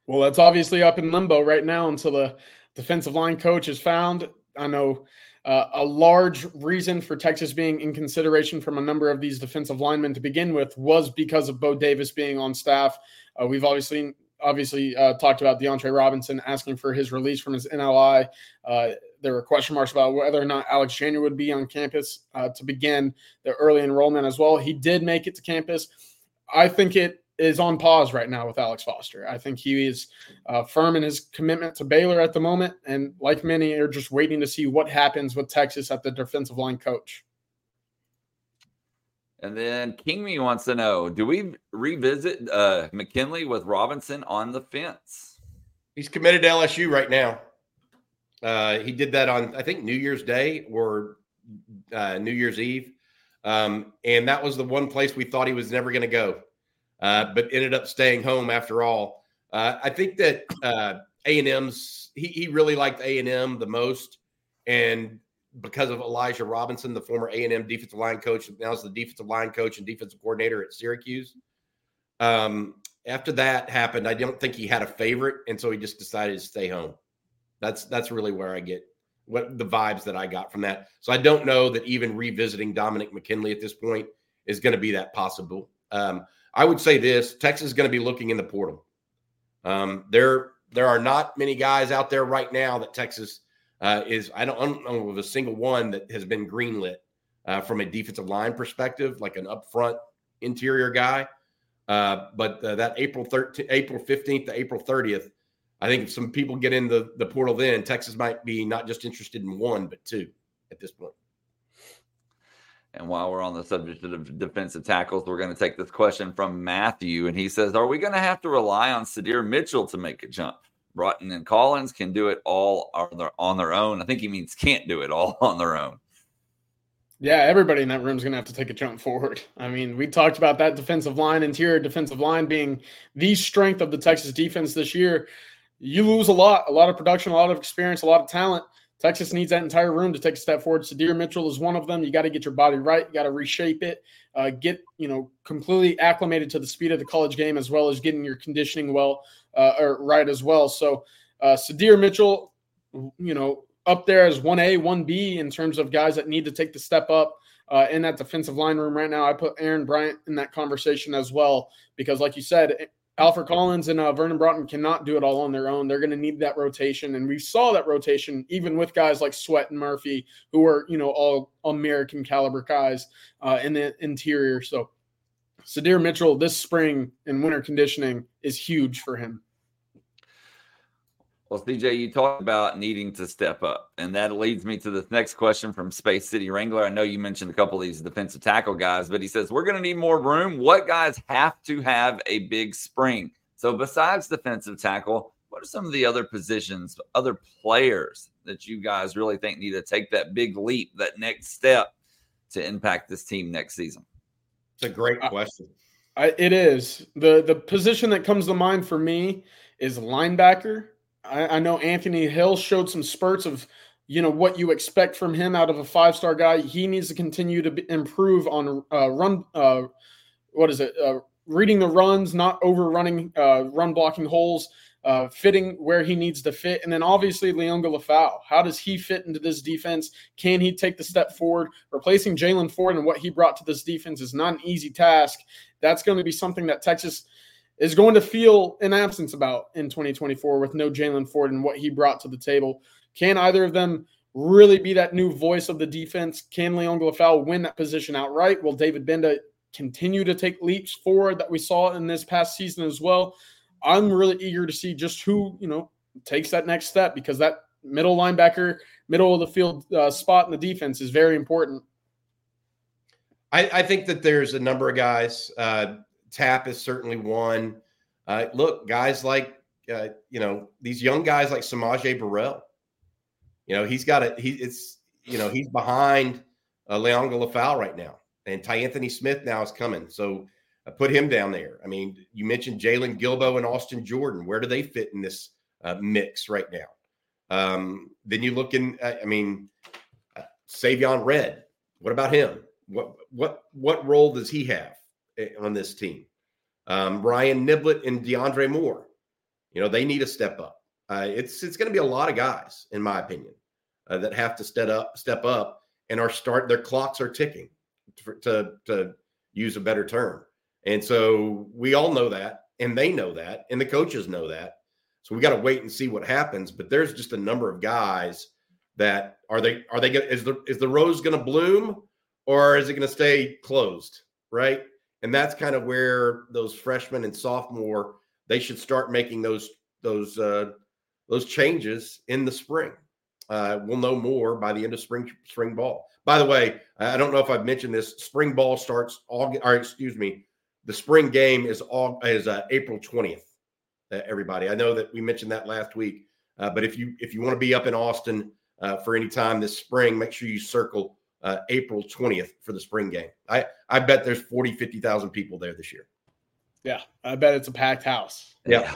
Well, that's obviously up in limbo right now until the defensive line coach is found. I know uh, a large reason for Texas being in consideration from a number of these defensive linemen to begin with was because of Bo Davis being on staff. Uh, we've obviously obviously uh, talked about DeAndre Robinson asking for his release from his NLI. Uh, there were question marks about whether or not Alex Jr. would be on campus uh, to begin the early enrollment as well. He did make it to campus. I think it is on pause right now with Alex Foster. I think he is uh, firm in his commitment to Baylor at the moment, and like many, are just waiting to see what happens with Texas at the defensive line coach. And then Kingme wants to know: Do we revisit uh, McKinley with Robinson on the fence? He's committed to LSU right now. Uh, he did that on I think New Year's Day or uh, New Year's Eve, um, and that was the one place we thought he was never going to go uh, but ended up staying home after all. Uh, I think that uh, A and M's he, he really liked A and M the most, and because of Elijah Robinson, the former A and M defensive line coach, now is the defensive line coach and defensive coordinator at Syracuse. Um, after that happened, I don't think he had a favorite, and so he just decided to stay home. That's that's really where I get what the vibes that I got from that. So I don't know that even revisiting Dominic McKinley at this point is going to be that possible. Um, I would say this: Texas is going to be looking in the portal. Um, there, there are not many guys out there right now that Texas uh, is. I don't, I don't, know of a single one that has been greenlit uh, from a defensive line perspective, like an upfront interior guy. Uh, but uh, that April 13th, April 15th to April 30th, I think if some people get in the, the portal then, Texas might be not just interested in one, but two at this point. And while we're on the subject of defensive tackles, we're going to take this question from Matthew. And he says, Are we going to have to rely on Sydir Mitchell to make a jump? Broughton and Collins can do it all on their own. I think he means can't do it all on their own. Yeah, everybody in that room is going to have to take a jump forward. I mean, we talked about that defensive line, interior defensive line being the strength of the Texas defense this year. You lose a lot, a lot of production, a lot of experience, a lot of talent. Texas needs that entire room to take a step forward. Sydir Mitchell is one of them. You got to get your body right. You got to reshape it. Uh, get you know completely acclimated to the speed of the college game as well as getting your conditioning well uh, or right as well. So uh, Sydir Mitchell, you know, up there as one A, one B in terms of guys that need to take the step up. Uh, in that defensive line room right now, I put Aaron Bryant in that conversation as well because, like you said, Alfred Collins and uh, Vernon Broughton cannot do it all on their own. They're going to need that rotation, and we saw that rotation even with guys like Sweat and Murphy, who are you know all American caliber guys uh, in the interior. So, Sydir Mitchell this spring in winter conditioning is huge for him. Well, CJ, you talked about needing to step up, and that leads me to the next question from Space City Wrangler. I know you mentioned a couple of these defensive tackle guys, but he says we're going to need more room. What guys have to have a big spring? So, besides defensive tackle, what are some of the other positions, other players that you guys really think need to take that big leap, that next step to impact this team next season? It's a great question. I, it is the the position that comes to mind for me is linebacker I, I know Anthony Hill showed some spurts of you know what you expect from him out of a five star guy. He needs to continue to improve on uh, run. Uh, what is it? Uh, reading the runs, not overrunning, uh, run blocking holes, uh, fitting where he needs to fit, and then obviously Liona Lefau. How does he fit into this defense? Can he take the step forward? Replacing Jaylan Ford and what he brought to this defense is not an easy task. That's going to be something that Texas is going to feel an absence about in 2024 with no Jaylan Ford and what he brought to the table. Can either of them really be that new voice of the defense? Can Liona Lefau win that position outright? Will David Gbenda continue to take leaps forward that we saw in this past season as well? I'm really eager to see just who, you know, takes that next step because that middle linebacker, middle of the field uh, spot in the defense is very important. I, I, think that there's a number of guys. Uh, Tapp is certainly one. Uh, look, guys like uh, you know these young guys like S'Maje Burrell. You know he's got it. He it's you know he's behind uh, Liona Lefau right now, and Ty Anthony Smith now is coming. So I put him down there. I mean, you mentioned Jaylon Guilbeau and Austin Jordan. Where do they fit in this uh, mix right now? Um, then you look in. I mean, uh, Savion Red. What about him? What what what role does he have? Eh, on this team. Um, Ryan Niblett and DeAndre Moore, you know, they need to step up. Uh, it's it's going to be a lot of guys, in my opinion, uh, that have to step up, step up, and are start. Their clocks are ticking, to, to to use a better term. And so we all know that, and they know that, and the coaches know that. So we got to wait and see what happens. But there's just a number of guys that are they are they going is the is the rose going to bloom or is it going to stay closed? Right. And that's kind of where those freshmen and sophomore they should start making those those uh, those changes in the spring. Uh, we'll know more by the end of spring spring ball. By the way, I don't know if I've mentioned this. Spring ball starts August, or excuse me, the spring game is all is uh, April twentieth. Uh, everybody, I know that we mentioned that last week, uh, but if you if you want to be up in Austin uh, for any time this spring, make sure you circle uh, April 20th for the spring game. I, I bet there's 40, 50,000 people there this year. Yeah, I bet it's a packed house. Yeah.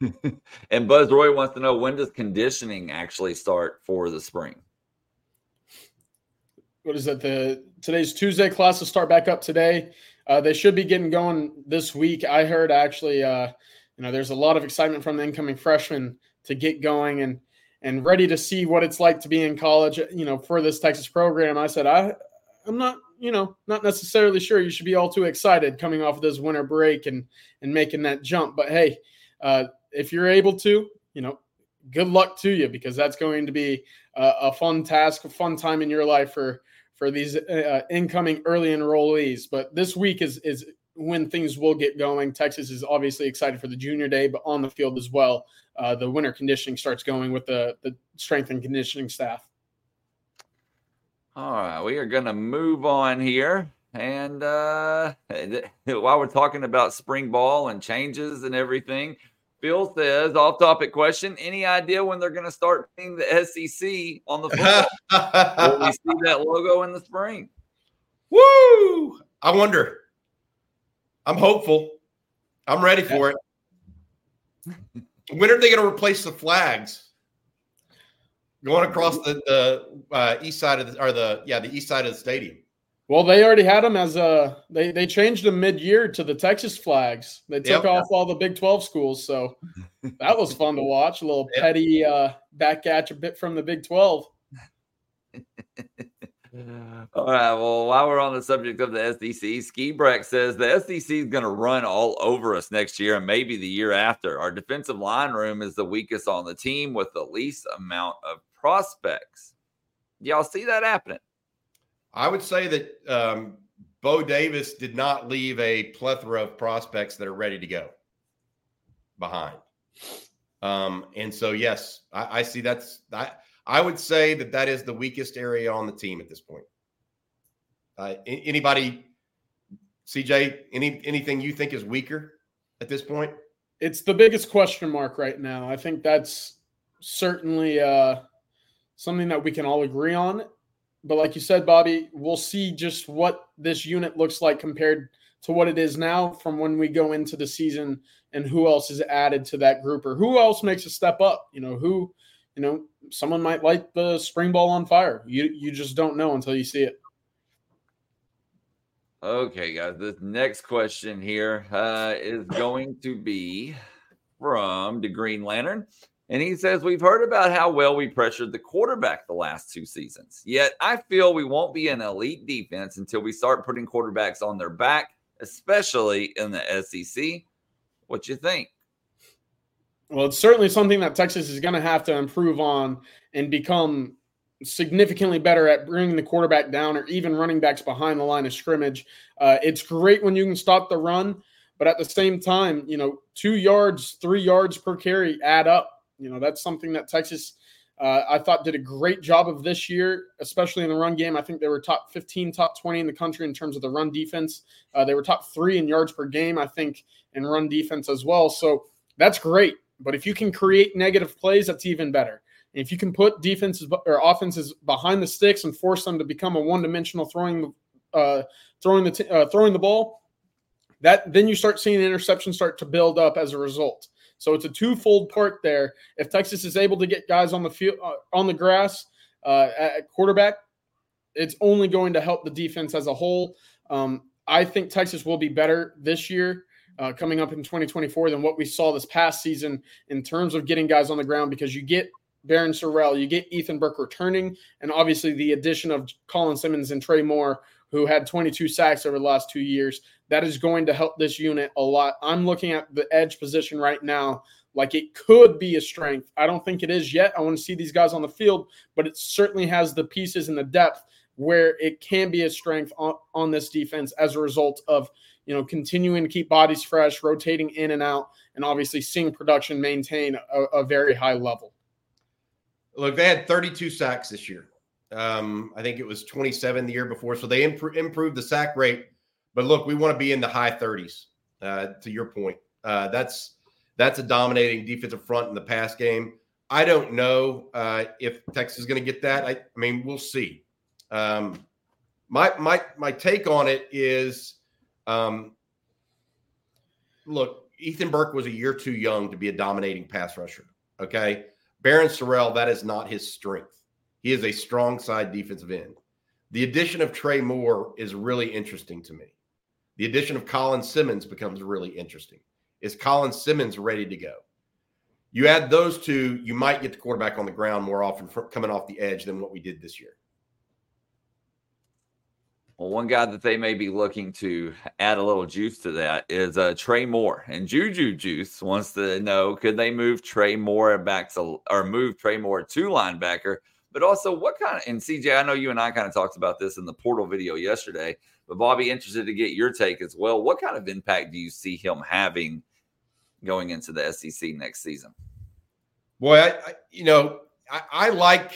and Buzz Roy wants to know when does conditioning actually start for the spring? What is it? The today's Tuesday classes start back up today. Uh, they should be getting going this week. I heard actually, uh, you know, there's a lot of excitement from the incoming freshmen to get going, and and ready to see what it's like to be in college, you know, for this Texas program. I said, I, I'm not, you know, not necessarily sure you should be all too excited coming off of this winter break and and making that jump. But hey, uh, if you're able to, you know, good luck to you because that's going to be a, a fun task, a fun time in your life for for these uh, incoming early enrollees. But this week is is when things will get going. Texas is obviously excited for the junior day, but on the field as well, uh, the winter conditioning starts going with the the strength and conditioning staff. All right, we are going to move on here. And uh, while we're talking about spring ball and changes and everything, Phil says, off topic question, any idea when they're going to start putting the SEC on the football? Will we see that logo in the spring? Woo! I wonder. I'm hopeful. I'm ready for it. when are they going to replace the flags? Going across the, the uh, east side of the, or the, yeah, the east side of the stadium. Well, they already had them as a they they changed them mid year to the Texas flags. They took yep. off all the Big Twelve schools, so that was fun to watch. A little yep. petty uh, back at a bit from the Big Twelve. all right. Well, while we're on the subject of the SEC, Ski Breck says the SEC is going to run all over us next year and maybe the year after. Our defensive line room is the weakest on the team with the least amount of prospects. Y'all see that happening? I would say that um, Bo Davis did not leave a plethora of prospects that are ready to go behind. Um, and so, yes, I, I see that's I would say that that is the weakest area on the team at this point. Uh, anybody, CJ, any anything you think is weaker at this point? It's the biggest question mark right now. I think that's certainly uh, something that we can all agree on. But like you said, Bobby, we'll see just what this unit looks like compared to what it is now from when we go into the season and who else is added to that group or who else makes a step up. You know, who, you know, someone might light the spring ball on fire. You you just don't know until you see it. Okay, guys. This next question here uh, is going to be from the Green Lantern. And he says, We've heard about how well we pressured the quarterback the last two seasons. Yet I feel we won't be an elite defense until we start putting quarterbacks on their back, especially in the SEC. What you think? Well, it's certainly something that Texas is going to have to improve on and become significantly better at bringing the quarterback down or even running backs behind the line of scrimmage. Uh, it's great when you can stop the run, but at the same time, you know, two yards, three yards per carry add up you know, that's something that Texas, uh, I thought, did a great job of this year, especially in the run game. I think they were top 15, top 20 in the country in terms of the run defense. Uh, they were top three in yards per game, I think, in run defense as well. So that's great. But if you can create negative plays, that's even better. And if you can put defenses or offenses behind the sticks and force them to become a one-dimensional throwing, uh, throwing the t- uh, throwing the ball, that then you start seeing interceptions start to build up as a result. So it's a twofold part there. If Texas is able to get guys on the field uh, on the grass uh, at quarterback, it's only going to help the defense as a whole. Um, I think Texas will be better this year. Uh, coming up in 2024 than what we saw this past season in terms of getting guys on the ground because you get Barryn Sorrell, you get Ethan Burke returning, and obviously the addition of Colin Simmons and Trey Moore, who had 22 sacks over the last two years. That is going to help this unit a lot. I'm looking at the edge position right now like it could be a strength. I don't think it is yet. I want to see these guys on the field, but it certainly has the pieces and the depth where it can be a strength on, on this defense as a result of you know continuing to keep bodies fresh, rotating in and out, and obviously seeing production maintain a, a very high level. Look, they had 32 sacks this year. Um, I think it was 27 the year before. So they imp- improved the sack rate. But look, we want to be in the high 30s. Uh, to your point, uh, that's that's a dominating defensive front in the pass game. I don't know uh, if Texas is going to get that. I, I, mean, we'll see. Um, my my my take on it is, um, look, Ethan Burke was a year too young to be a dominating pass rusher. Okay, Barryn Sorrell, that is not his strength. He is a strong side defensive end. The addition of Trey Moore is really interesting to me. The addition of Colin Simmons becomes really interesting. Is Colin Simmons ready to go? You add those two, you might get the quarterback on the ground more often coming off the edge than what we did this year. Well, one guy that they may be looking to add a little juice to that is uh, Trey Moore. And Juju Juice wants to know could they move Trey Moore back to or move Trey Moore to linebacker but also, what kind of, and CJ, I know you and I kind of talked about this in the portal video yesterday, But Bobby, interested to get your take as well. What kind of impact do you see him having going into the SEC next season? Boy, I, I you know, I, I like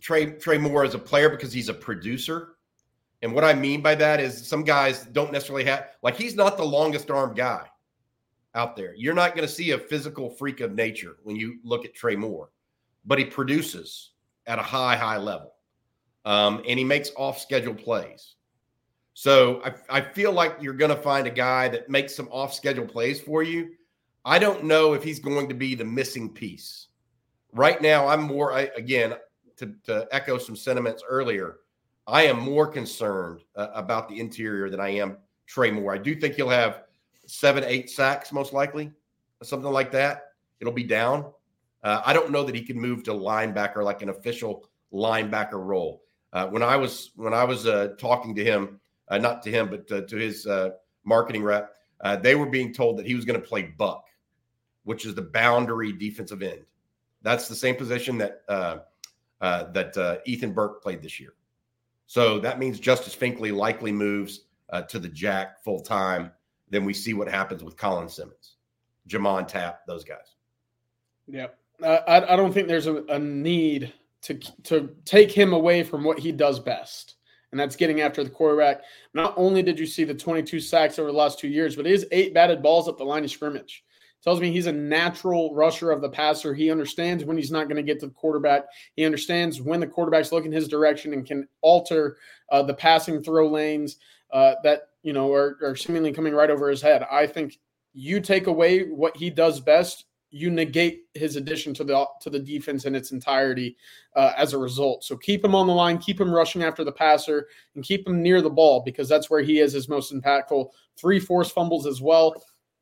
Trey Trey Moore as a player because he's a producer. And what I mean by that is some guys don't necessarily have like he's not the longest arm guy out there. You're not going to see a physical freak of nature when you look at Trey Moore, but he produces at a high, high level. Um, and he makes off schedule plays. So I, I feel like you're going to find a guy that makes some off schedule plays for you. I don't know if he's going to be the missing piece. Right now, I'm more, I, again, to, to echo some sentiments earlier, I am more concerned uh, about the interior than I am Trey Moore. I do think he'll have seven, eight sacks, most likely, something like that. It'll be down. Uh, I don't know that he can move to linebacker like an official linebacker role. Uh, when I was when I was uh, talking to him, uh, not to him, but to, to his uh, marketing rep, uh, they were being told that he was going to play buck, which is the boundary defensive end. That's the same position that that Ethan Burke played this year. So that means Justice Finkley likely moves to the jack full time then we see what happens with Colin Simmons, J'Mond Tapp, those guys. Yep. Uh, I, I don't think there's a, a need to to take him away from what he does best, and that's getting after the quarterback. Not only did you see the 22 sacks over the last two years, but his eight batted balls up the line of scrimmage tells me he's a natural rusher of the passer. He understands when he's not going to get to the quarterback. He understands when the quarterback's looking his direction and can alter uh, the passing throw lanes uh, that you know, are, are seemingly coming right over his head. I think you take away what he does best, you negate his addition to the to the defense in its entirety uh, as a result. So keep him on the line, keep him rushing after the passer, and keep him near the ball because that's where he is his most impactful. Three forced fumbles as well.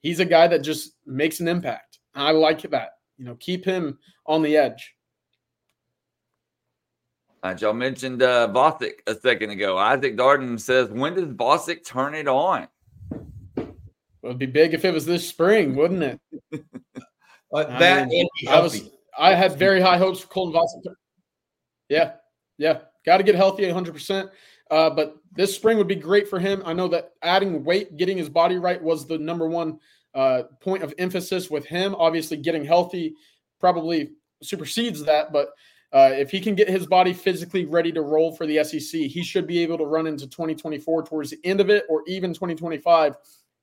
He's a guy that just makes an impact. I like that. You know, keep him on the edge. Uh, y'all mentioned uh, Vasek a second ago. Isaac Darden says, when does Vasek turn it on? It would be big if it was this spring, wouldn't it? uh, that mean, I was I had very high hopes for Colton Vasek. Yeah, yeah, got to get healthy 100. Uh, percent But this spring would be great for him. I know that adding weight, getting his body right, was the number one uh, point of emphasis with him. Obviously, getting healthy probably supersedes that, but uh, if he can get his body physically ready to roll for the SEC, he should be able to run into 2024 towards the end of it, or even 2025,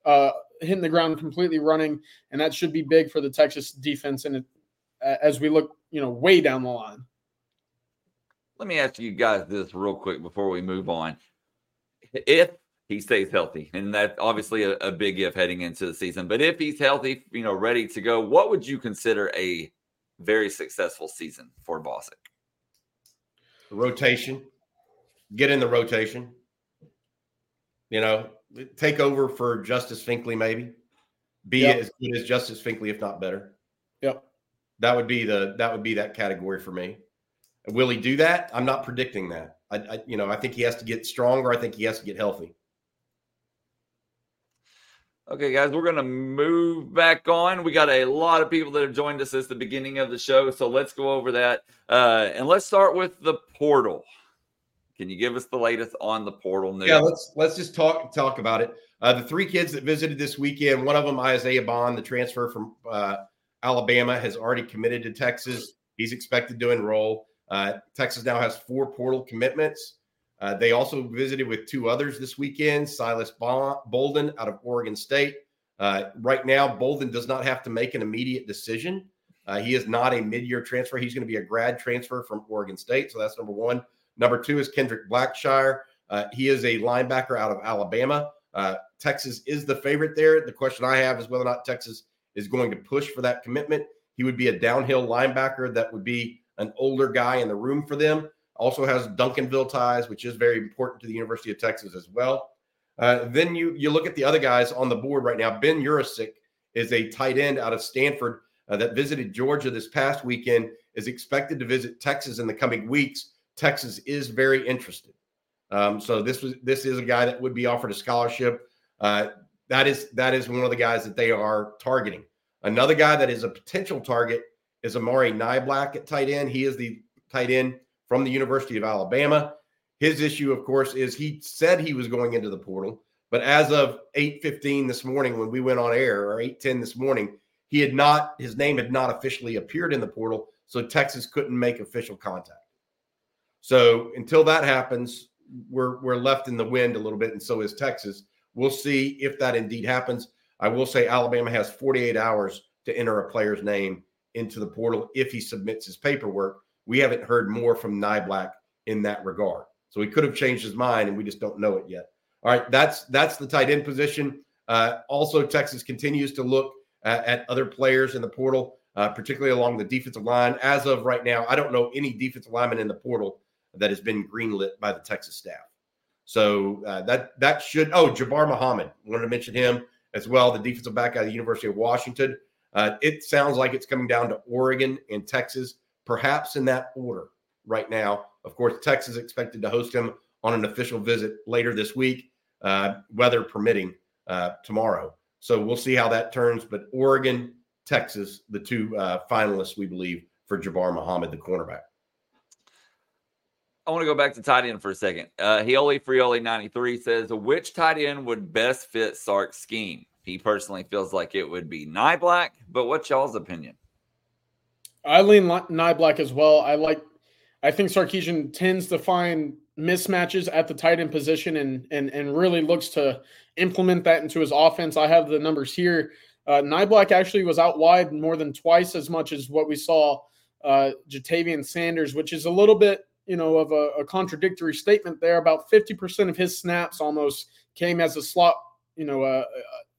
uh, hitting the ground completely running, and that should be big for the Texas defense. And as we look, you know, way down the line. Let me ask you guys this real quick before we move on. If he stays healthy, and that's obviously a, a big if heading into the season, but if he's healthy, you know, ready to go, what would you consider a very successful season for Vasek. Rotation, get in the rotation. You know, take over for Justice Finkley, maybe be yep. as good as Justice Finkley, if not better. Yep, that would be the that would be that category for me. Will he do that? I'm not predicting that. I, I you know I think he has to get stronger. I think he has to get healthy. Okay, guys, we're going to move back on. We got a lot of people that have joined us at the beginning of the show, so let's go over that. Uh, and let's start with the portal. Can you give us the latest on the portal news? Yeah, let's let's just talk talk about it. Uh, the three kids that visited this weekend, one of them, Isaiah Bond, the transfer from uh, Alabama, has already committed to Texas. He's expected to enroll. Uh, Texas now has four portal commitments. Uh, they also visited with two others this weekend Silas Bolden out of Oregon State. Uh, right now, Bolden does not have to make an immediate decision. Uh, he is not a mid year transfer. He's going to be a grad transfer from Oregon State. So that's number one. Number two is Kendrick Blackshire. Uh, he is a linebacker out of Alabama. Uh, Texas is the favorite there. The question I have is whether or not Texas is going to push for that commitment. He would be a downhill linebacker that would be an older guy in the room for them also has Duncanville ties, which is very important to the University of Texas as well. Uh, then you you look at the other guys on the board right now. Ben Yurosek is a tight end out of Stanford uh, that visited Georgia this past weekend. Is expected to visit Texas in the coming weeks. Texas is very interested. Um, so this was this is a guy that would be offered a scholarship. Uh, that is that is one of the guys that they are targeting. Another guy that is a potential target is Amari Niblack at tight end. He is the tight end from the University of Alabama. his issue, of course, is he said he was going into the portal, but as of 8:15 this morning, when we went on air, or 8:10 this morning, he had not his name had not officially appeared in the portal, so Texas couldn't make official contact. So until that happens, we're we're left in the wind a little bit, and so is Texas. We'll see if that indeed happens. I will say Alabama has 48 hours to enter a player's name into the portal if he submits his paperwork. We haven't heard more from Niblack in that regard. So he could have changed his mind and we just don't know it yet. All right, that's that's the tight end position. Uh, also, Texas continues to look at, other players in the portal, uh, particularly along the defensive line. As of right now, I don't know any defensive lineman in the portal that has been greenlit by the Texas staff. So uh, that that should. Oh, Jabbar Muhammad wanted to mention him as well, the defensive back out of the University of Washington. Uh, it sounds like it's coming down to Oregon and Texas, perhaps in that order right now. Of course, Texas expected to host him on an official visit later this week, uh, weather permitting, uh, tomorrow. So we'll see how that turns. But Oregon, Texas, the two uh, finalists, we believe, for Jabbar Muhammad, the cornerback. I want to go back to tight end for a second. Uh, Frioli 93 says, which tight end would best fit Sark's scheme? He personally feels like it would be Niblack, but what's y'all's opinion? I lean Niblack as well. I like, I think Sarkisian tends to find mismatches at the tight end position and and and really looks to implement that into his offense. I have the numbers here. Uh, actually was out wide more than twice as much as what we saw uh, Ja'Tavion Sanders, which is a little bit you know of a, a contradictory statement there. About fifty percent of his snaps almost came as a slot, you know, uh,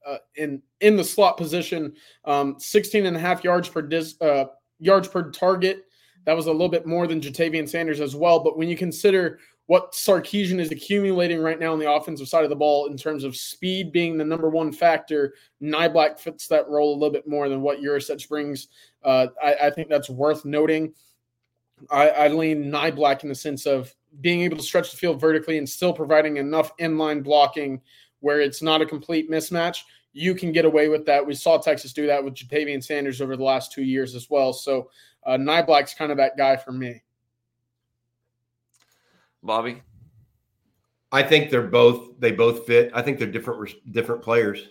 uh, uh in in the slot position. Um, 16 and a half yards per dis, uh, yards per target. That was a little bit more than Ja'Tavion Sanders as well. But when you consider what Sarkisian is accumulating right now on the offensive side of the ball in terms of speed being the number one factor. Niblack fits that role a little bit more than what Yurosek brings. Uh, I, I, think that's worth noting. I, I lean Niblack in the sense of being able to stretch the field vertically and still providing enough inline blocking where it's not a complete mismatch. You can get away with that. We saw Texas do that with Ja'Tavion Sanders over the last two years as well. So uh, Niblack's kind of that guy for me. Bobby? I think they're both they both fit. I think they're different different players.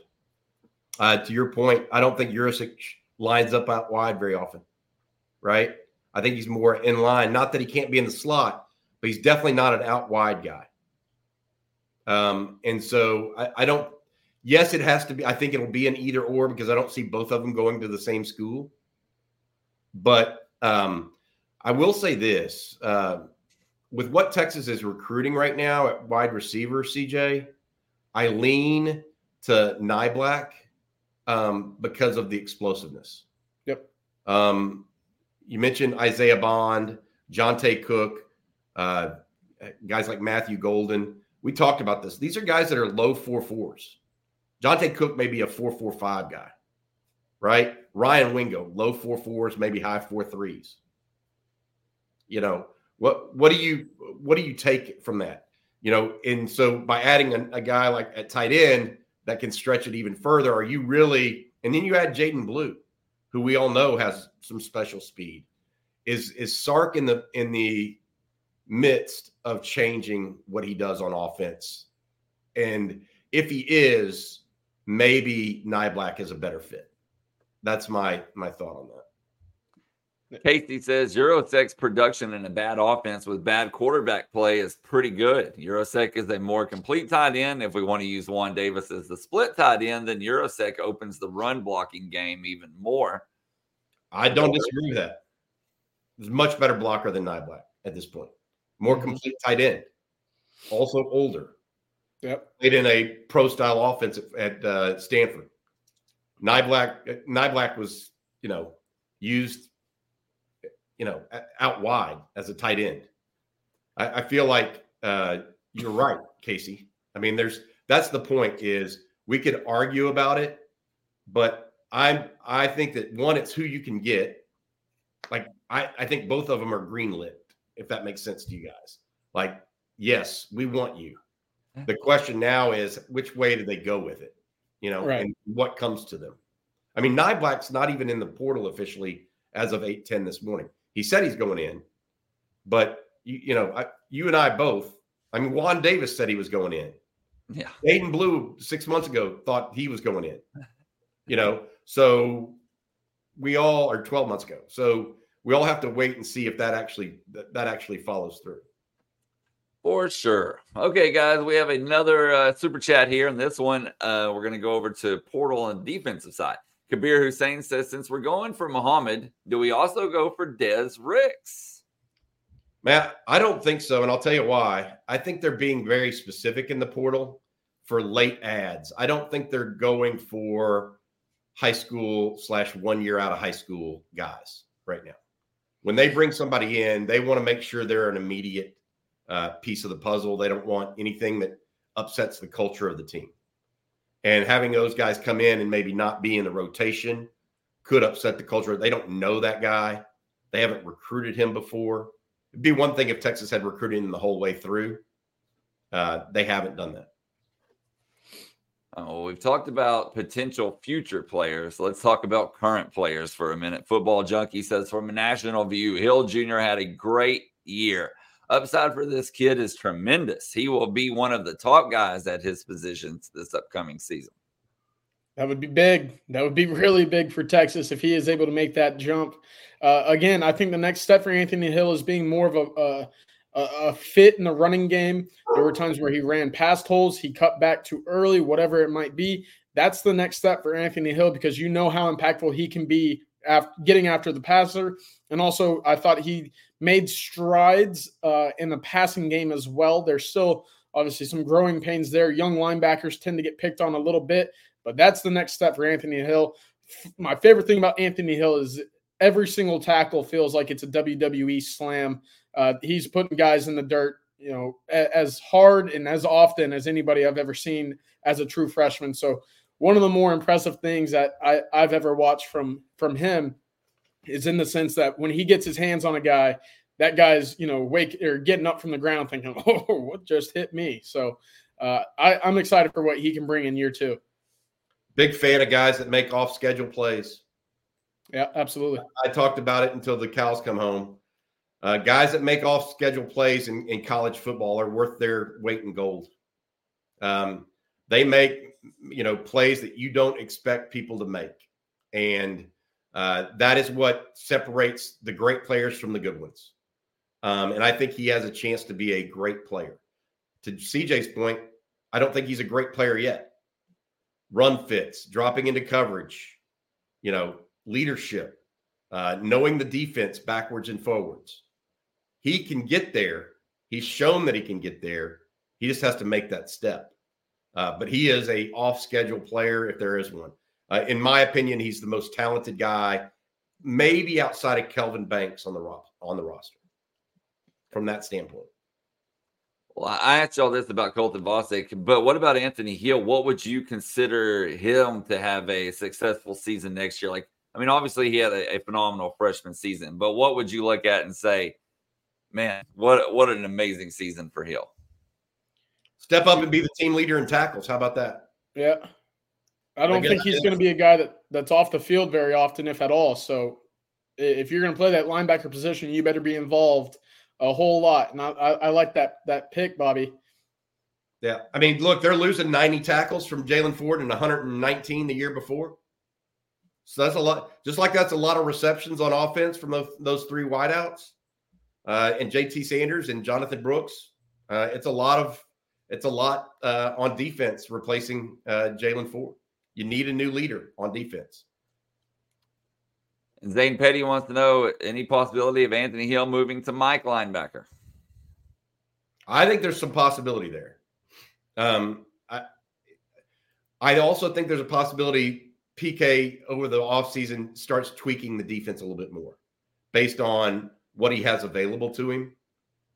Uh, to your point, I don't think Yurosek lines up out wide very often, right? I think he's more in line. Not that he can't be in the slot, but he's definitely not an out wide guy. Um, and so I, I don't. Yes, it has to be. I think it'll be an either or because I don't see both of them going to the same school. But um, I will say this: uh, with what Texas is recruiting right now at wide receiver, CJ, I lean to Niblack um, because of the explosiveness. Yep. Um, you mentioned Isaiah Bond, Johntay Cook, uh, guys like Matthew Golden. We talked about this. These are guys that are low four fours. Johntay Cook may be a four four five guy, right? Ryan Wingo, low four fours, maybe high four threes. You know, what what do you what do you take from that? You know, and so by adding a, a guy like at tight end that can stretch it even further, are you really? And then you add Jaydon Blue, who we all know has some special speed. Is is Sark in the in the midst of changing what he does on offense? And if he is, maybe Niblack is a better fit. That's my my thought on that. Casey says Yurosek's production in a bad offense with bad quarterback play is pretty good. Yurosek is a more complete tight end. If we want to use Juan Davis as the split tight end, then Yurosek opens the run blocking game even more. I don't disagree with that. He's much better blocker than Niblack at this point. More mm-hmm. complete tight end. Also older. Yep. Played in a pro style offense at, uh, Stanford. Niblack, Niblack was, you know, used you know, out wide as a tight end. I, I feel like uh, you're right, Casey. I mean, there's that's the point is we could argue about it, but I'm I think that one, it's who you can get. Like I, I think both of them are greenlit, if that makes sense to you guys. Like, yes, we want you. The question now is which way do they go with it? You know, right. and what comes to them. I mean, Niblack's not even in the portal officially as of 8:10 this morning. He said he's going in, but you, you know, I, you and I both, I mean, Juan Davis said he was going in. Yeah. Jaydon Blue six months ago thought he was going in. You know, so we all are 12 months ago. So we all have to wait and see if that actually that, that actually follows through. For sure. Okay, guys, we have another uh, super chat here, and this one uh, we're going to go over to portal and defensive side. Kabir Hussein says, since we're going for Muhammad, do we also go for Des Ricks? Matt, I don't think so, and I'll tell you why. I think they're being very specific in the portal for late ads. I don't think they're going for high school slash one year out of high school guys right now. When they bring somebody in, they want to make sure they're an immediate uh, piece of the puzzle. They don't want anything that upsets the culture of the team. And having those guys come in and maybe not be in the rotation could upset the culture. They don't know that guy. They haven't recruited him before. It'd be one thing if Texas had recruited him the whole way through. Uh, they haven't done that. Oh, we've talked about potential future players. Let's talk about current players for a minute. Football Junkie says from a national view, Hill Jr. had a great year. Upside for this kid is tremendous. He will be one of the top guys at his positions this upcoming season. That would be big. That would be really big for Texas if he is able to make that jump. Uh, again, I think the next step for Anthony Hill is being more of a, a a, fit in the running game. There were times where he ran past holes, he cut back too early, whatever it might be. That's the next step for Anthony Hill because you know how impactful he can be after getting after the passer. And also, I thought he made strides uh, in the passing game as well. There's still obviously some growing pains there. Young linebackers tend to get picked on a little bit, but that's the next step for Anthony Hill. My favorite thing about Anthony Hill is every single tackle feels like it's a WWE slam. Uh, he's putting guys in the dirt, you know, as hard and as often as anybody I've ever seen as a true freshman. So one of the more impressive things that I, I've ever watched from from him is in the sense that when he gets his hands on a guy, that guy's you know wake or getting up from the ground thinking, "Oh, what just hit me?" So uh, I, I'm excited for what he can bring in year two. Big fan of guys that make off schedule plays. Yeah, absolutely. I talked about it until the cows come home. Uh, guys that make off schedule plays in, in, college football are worth their weight in gold. Um, they make you know plays that you don't expect people to make, and uh, that is what separates the great players from the good ones. Um, and I think he has a chance to be a great player. To CJ's point, I don't think he's a great player yet. Run fits, dropping into coverage, you know, leadership, uh, knowing the defense backwards and forwards. He can get there. He's shown that he can get there. He just has to make that step. Uh, but he is a off schedule player if there is one. Uh, in my opinion, he's the most talented guy, maybe outside of Kelvin Banks on the ro- on the roster. From that standpoint. Well, I asked y'all this about Colton Vasek, but what about Anthony Hill? What would you consider him to have a successful season next year? Like, I mean, obviously he had a, a, phenomenal freshman season, but what would you look at and say, man, what what an amazing season for Hill? Step up and be the team leader in tackles. How about that? Yeah. I don't I think he's going to be a guy that that's off the field very often, if at all. So if you're going to play that linebacker position, you better be involved a whole lot. And I, I, I like that that pick, Bobby. Yeah, I mean, look, they're losing 90 tackles from Jaylan Ford and 119 the year before. So that's a lot. Just like that's a lot of receptions on offense from those, those three wideouts, uh, and JT Sanders and Jonathan Brooks. Uh, it's a lot of it's a lot uh, on defense replacing uh, Jaylan Ford. You need a new leader on defense. Zane Petty wants to know any possibility of Anthony Hill moving to Mike linebacker. I think there's some possibility there. Um, I, I also think there's a possibility PK over the offseason starts tweaking the defense a little bit more based on what he has available to him.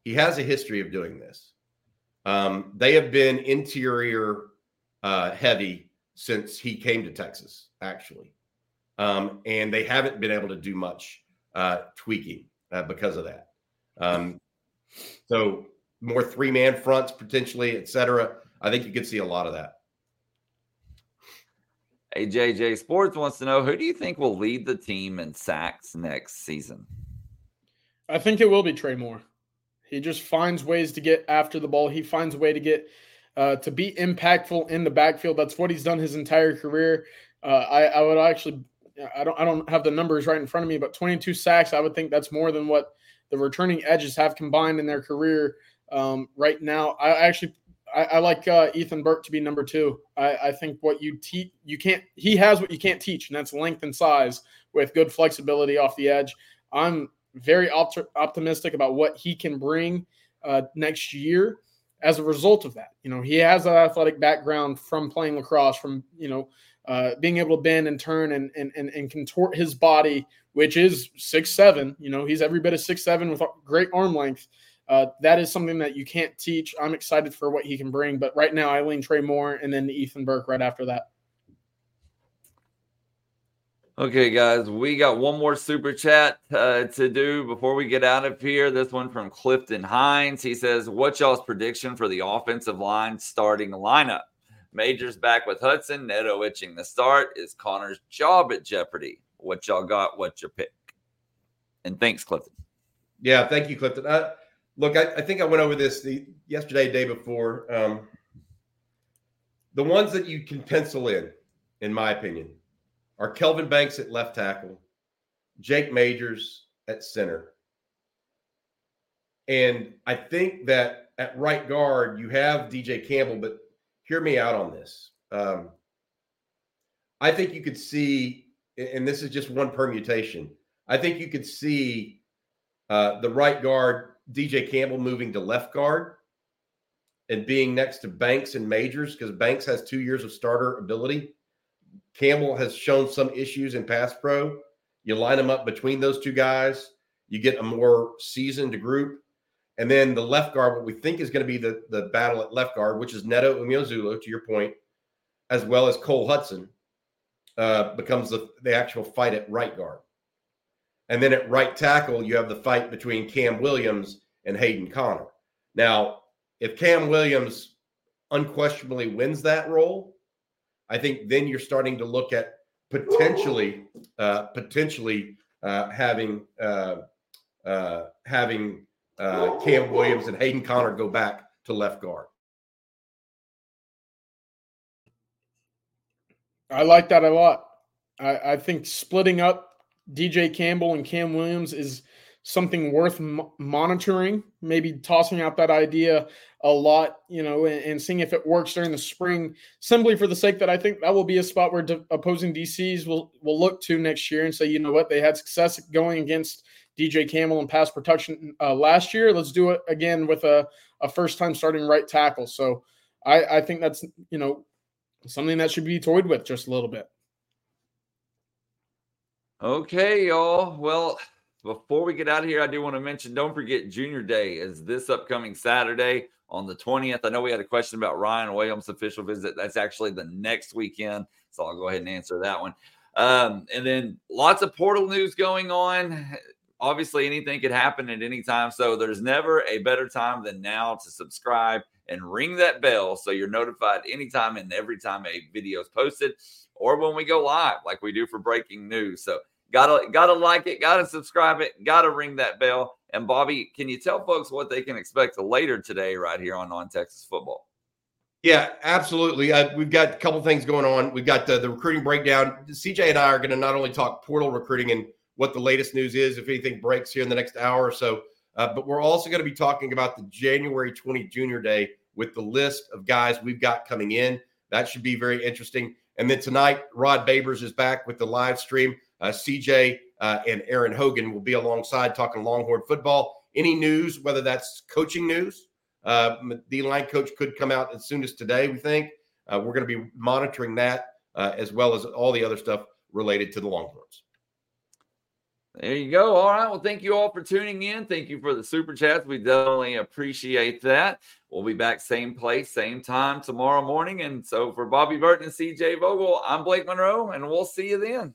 He has a history of doing this. Um, they have been interior uh, heavy since he came to Texas, actually. Um, and they haven't been able to do much uh, tweaking uh, because of that. Um, so, more three man fronts potentially, et cetera. I think you could see a lot of that. AJJ Sports wants to know who do you think will lead the team in sacks next season? I think it will be Trey Moore. He just finds ways to get after the ball. He finds a way to get uh, to be impactful in the backfield. That's what he's done his entire career. Uh, I, I would actually, I don't, I don't have the numbers right in front of me, but 22 sacks. I would think that's more than what the returning edges have combined in their career um, right now. I actually, I, I like uh, Ethan Burke to be number two. I, I think what you teach, you can't. He has what you can't teach, and that's length and size with good flexibility off the edge. I'm very opt- optimistic about what he can bring uh, next year as a result of that. You know, he has an athletic background from playing lacrosse, from you know, uh, being able to bend and turn and, and and and contort his body, which is six seven. You know, he's every bit of six seven with great arm length. Uh, that is something that you can't teach. I'm excited for what he can bring, but right now I lean Trey Moore and then Ethan Burke right after that. Okay, guys, we got one more super chat uh, to do before we get out of here. This one from Clifton Hines. He says, "What's y'all's prediction for the offensive line starting lineup? Majors back with Hudson, Neto itching the start. Is Conner's job at jeopardy? What y'all got? What's your pick?" And thanks, Clifton. Yeah, thank you, Clifton. Uh, look, I, I, think I went over this the, yesterday, day before. Um, the ones that you can pencil in, in my opinion are Kelvin Banks at left tackle, Jake Majors at center. And I think that at right guard, you have DJ Campbell, but hear me out on this. Um, I think you could see, and this is just one permutation, I think you could see uh, the right guard, DJ Campbell, moving to left guard and being next to Banks and Majors because Banks has two years of starter ability Campbell has shown some issues in pass pro. You line them up between those two guys, you get a more seasoned group. And then the left guard, what we think is going to be the, the battle at left guard, which is Neto Umeozulu, to your point, as well as Cole Hudson, uh, becomes the, the actual fight at right guard. And then at right tackle, you have the fight between Cam Williams and Hayden Conner. Now, if Cam Williams unquestionably wins that role, I think then you're starting to look at potentially uh, potentially uh, having uh, uh having uh, Cam Williams and Hayden Conner go back to left guard. I like that a lot. I, I think splitting up DJ Campbell and Cam Williams is something worth monitoring. Maybe tossing out that idea a lot, you know, and, and, seeing if it works during the spring, simply for the sake that I think that will be a spot where de- opposing DCs will will look to next year and say, you know what, they had success going against DJ Campbell and pass protection uh, last year. Let's do it again with a, a first time starting right tackle. So I, I think that's you know something that should be toyed with just a little bit. Okay, y'all. Well, before we get out of here, I do want to mention don't forget Junior Day is this upcoming Saturday on the 20th. I know we had a question about Ryan Williams' official visit. That's actually the next weekend. So I'll go ahead and answer that one. Um, and then lots of portal news going on. Obviously, anything could happen at any time. So there's never a better time than now to subscribe and ring that bell so you're notified anytime and every time a video is posted or when we go live, like we do for breaking news. So Gotta gotta like it, gotta subscribe it, gotta ring that bell. And Bobby, can you tell folks what they can expect later today, right here on On Texas Football? Yeah, absolutely. We've got a couple things going on. We've got the, the recruiting breakdown. CJ and I are going to not only talk portal recruiting and what the latest news is, if anything breaks here in the next hour or so, uh, but we're also going to be talking about the January 20 Junior Day with the list of guys we've got coming in. That should be very interesting. And then tonight, Rod Babers is back with the live stream. Uh, CJ uh, and Aaron Hogan will be alongside talking Longhorn football. Any news, whether that's coaching news, uh, the line coach could come out as soon as today, we think. Uh, we're going to be monitoring that uh, as well as all the other stuff related to the Longhorns. There you go. All right. Well, thank you all for tuning in. Thank you for the super chats. We definitely appreciate that. We'll be back same place, same time tomorrow morning. And so for Bobby Burton and CJ Vogel, I'm Blake Monroe, and we'll see you then.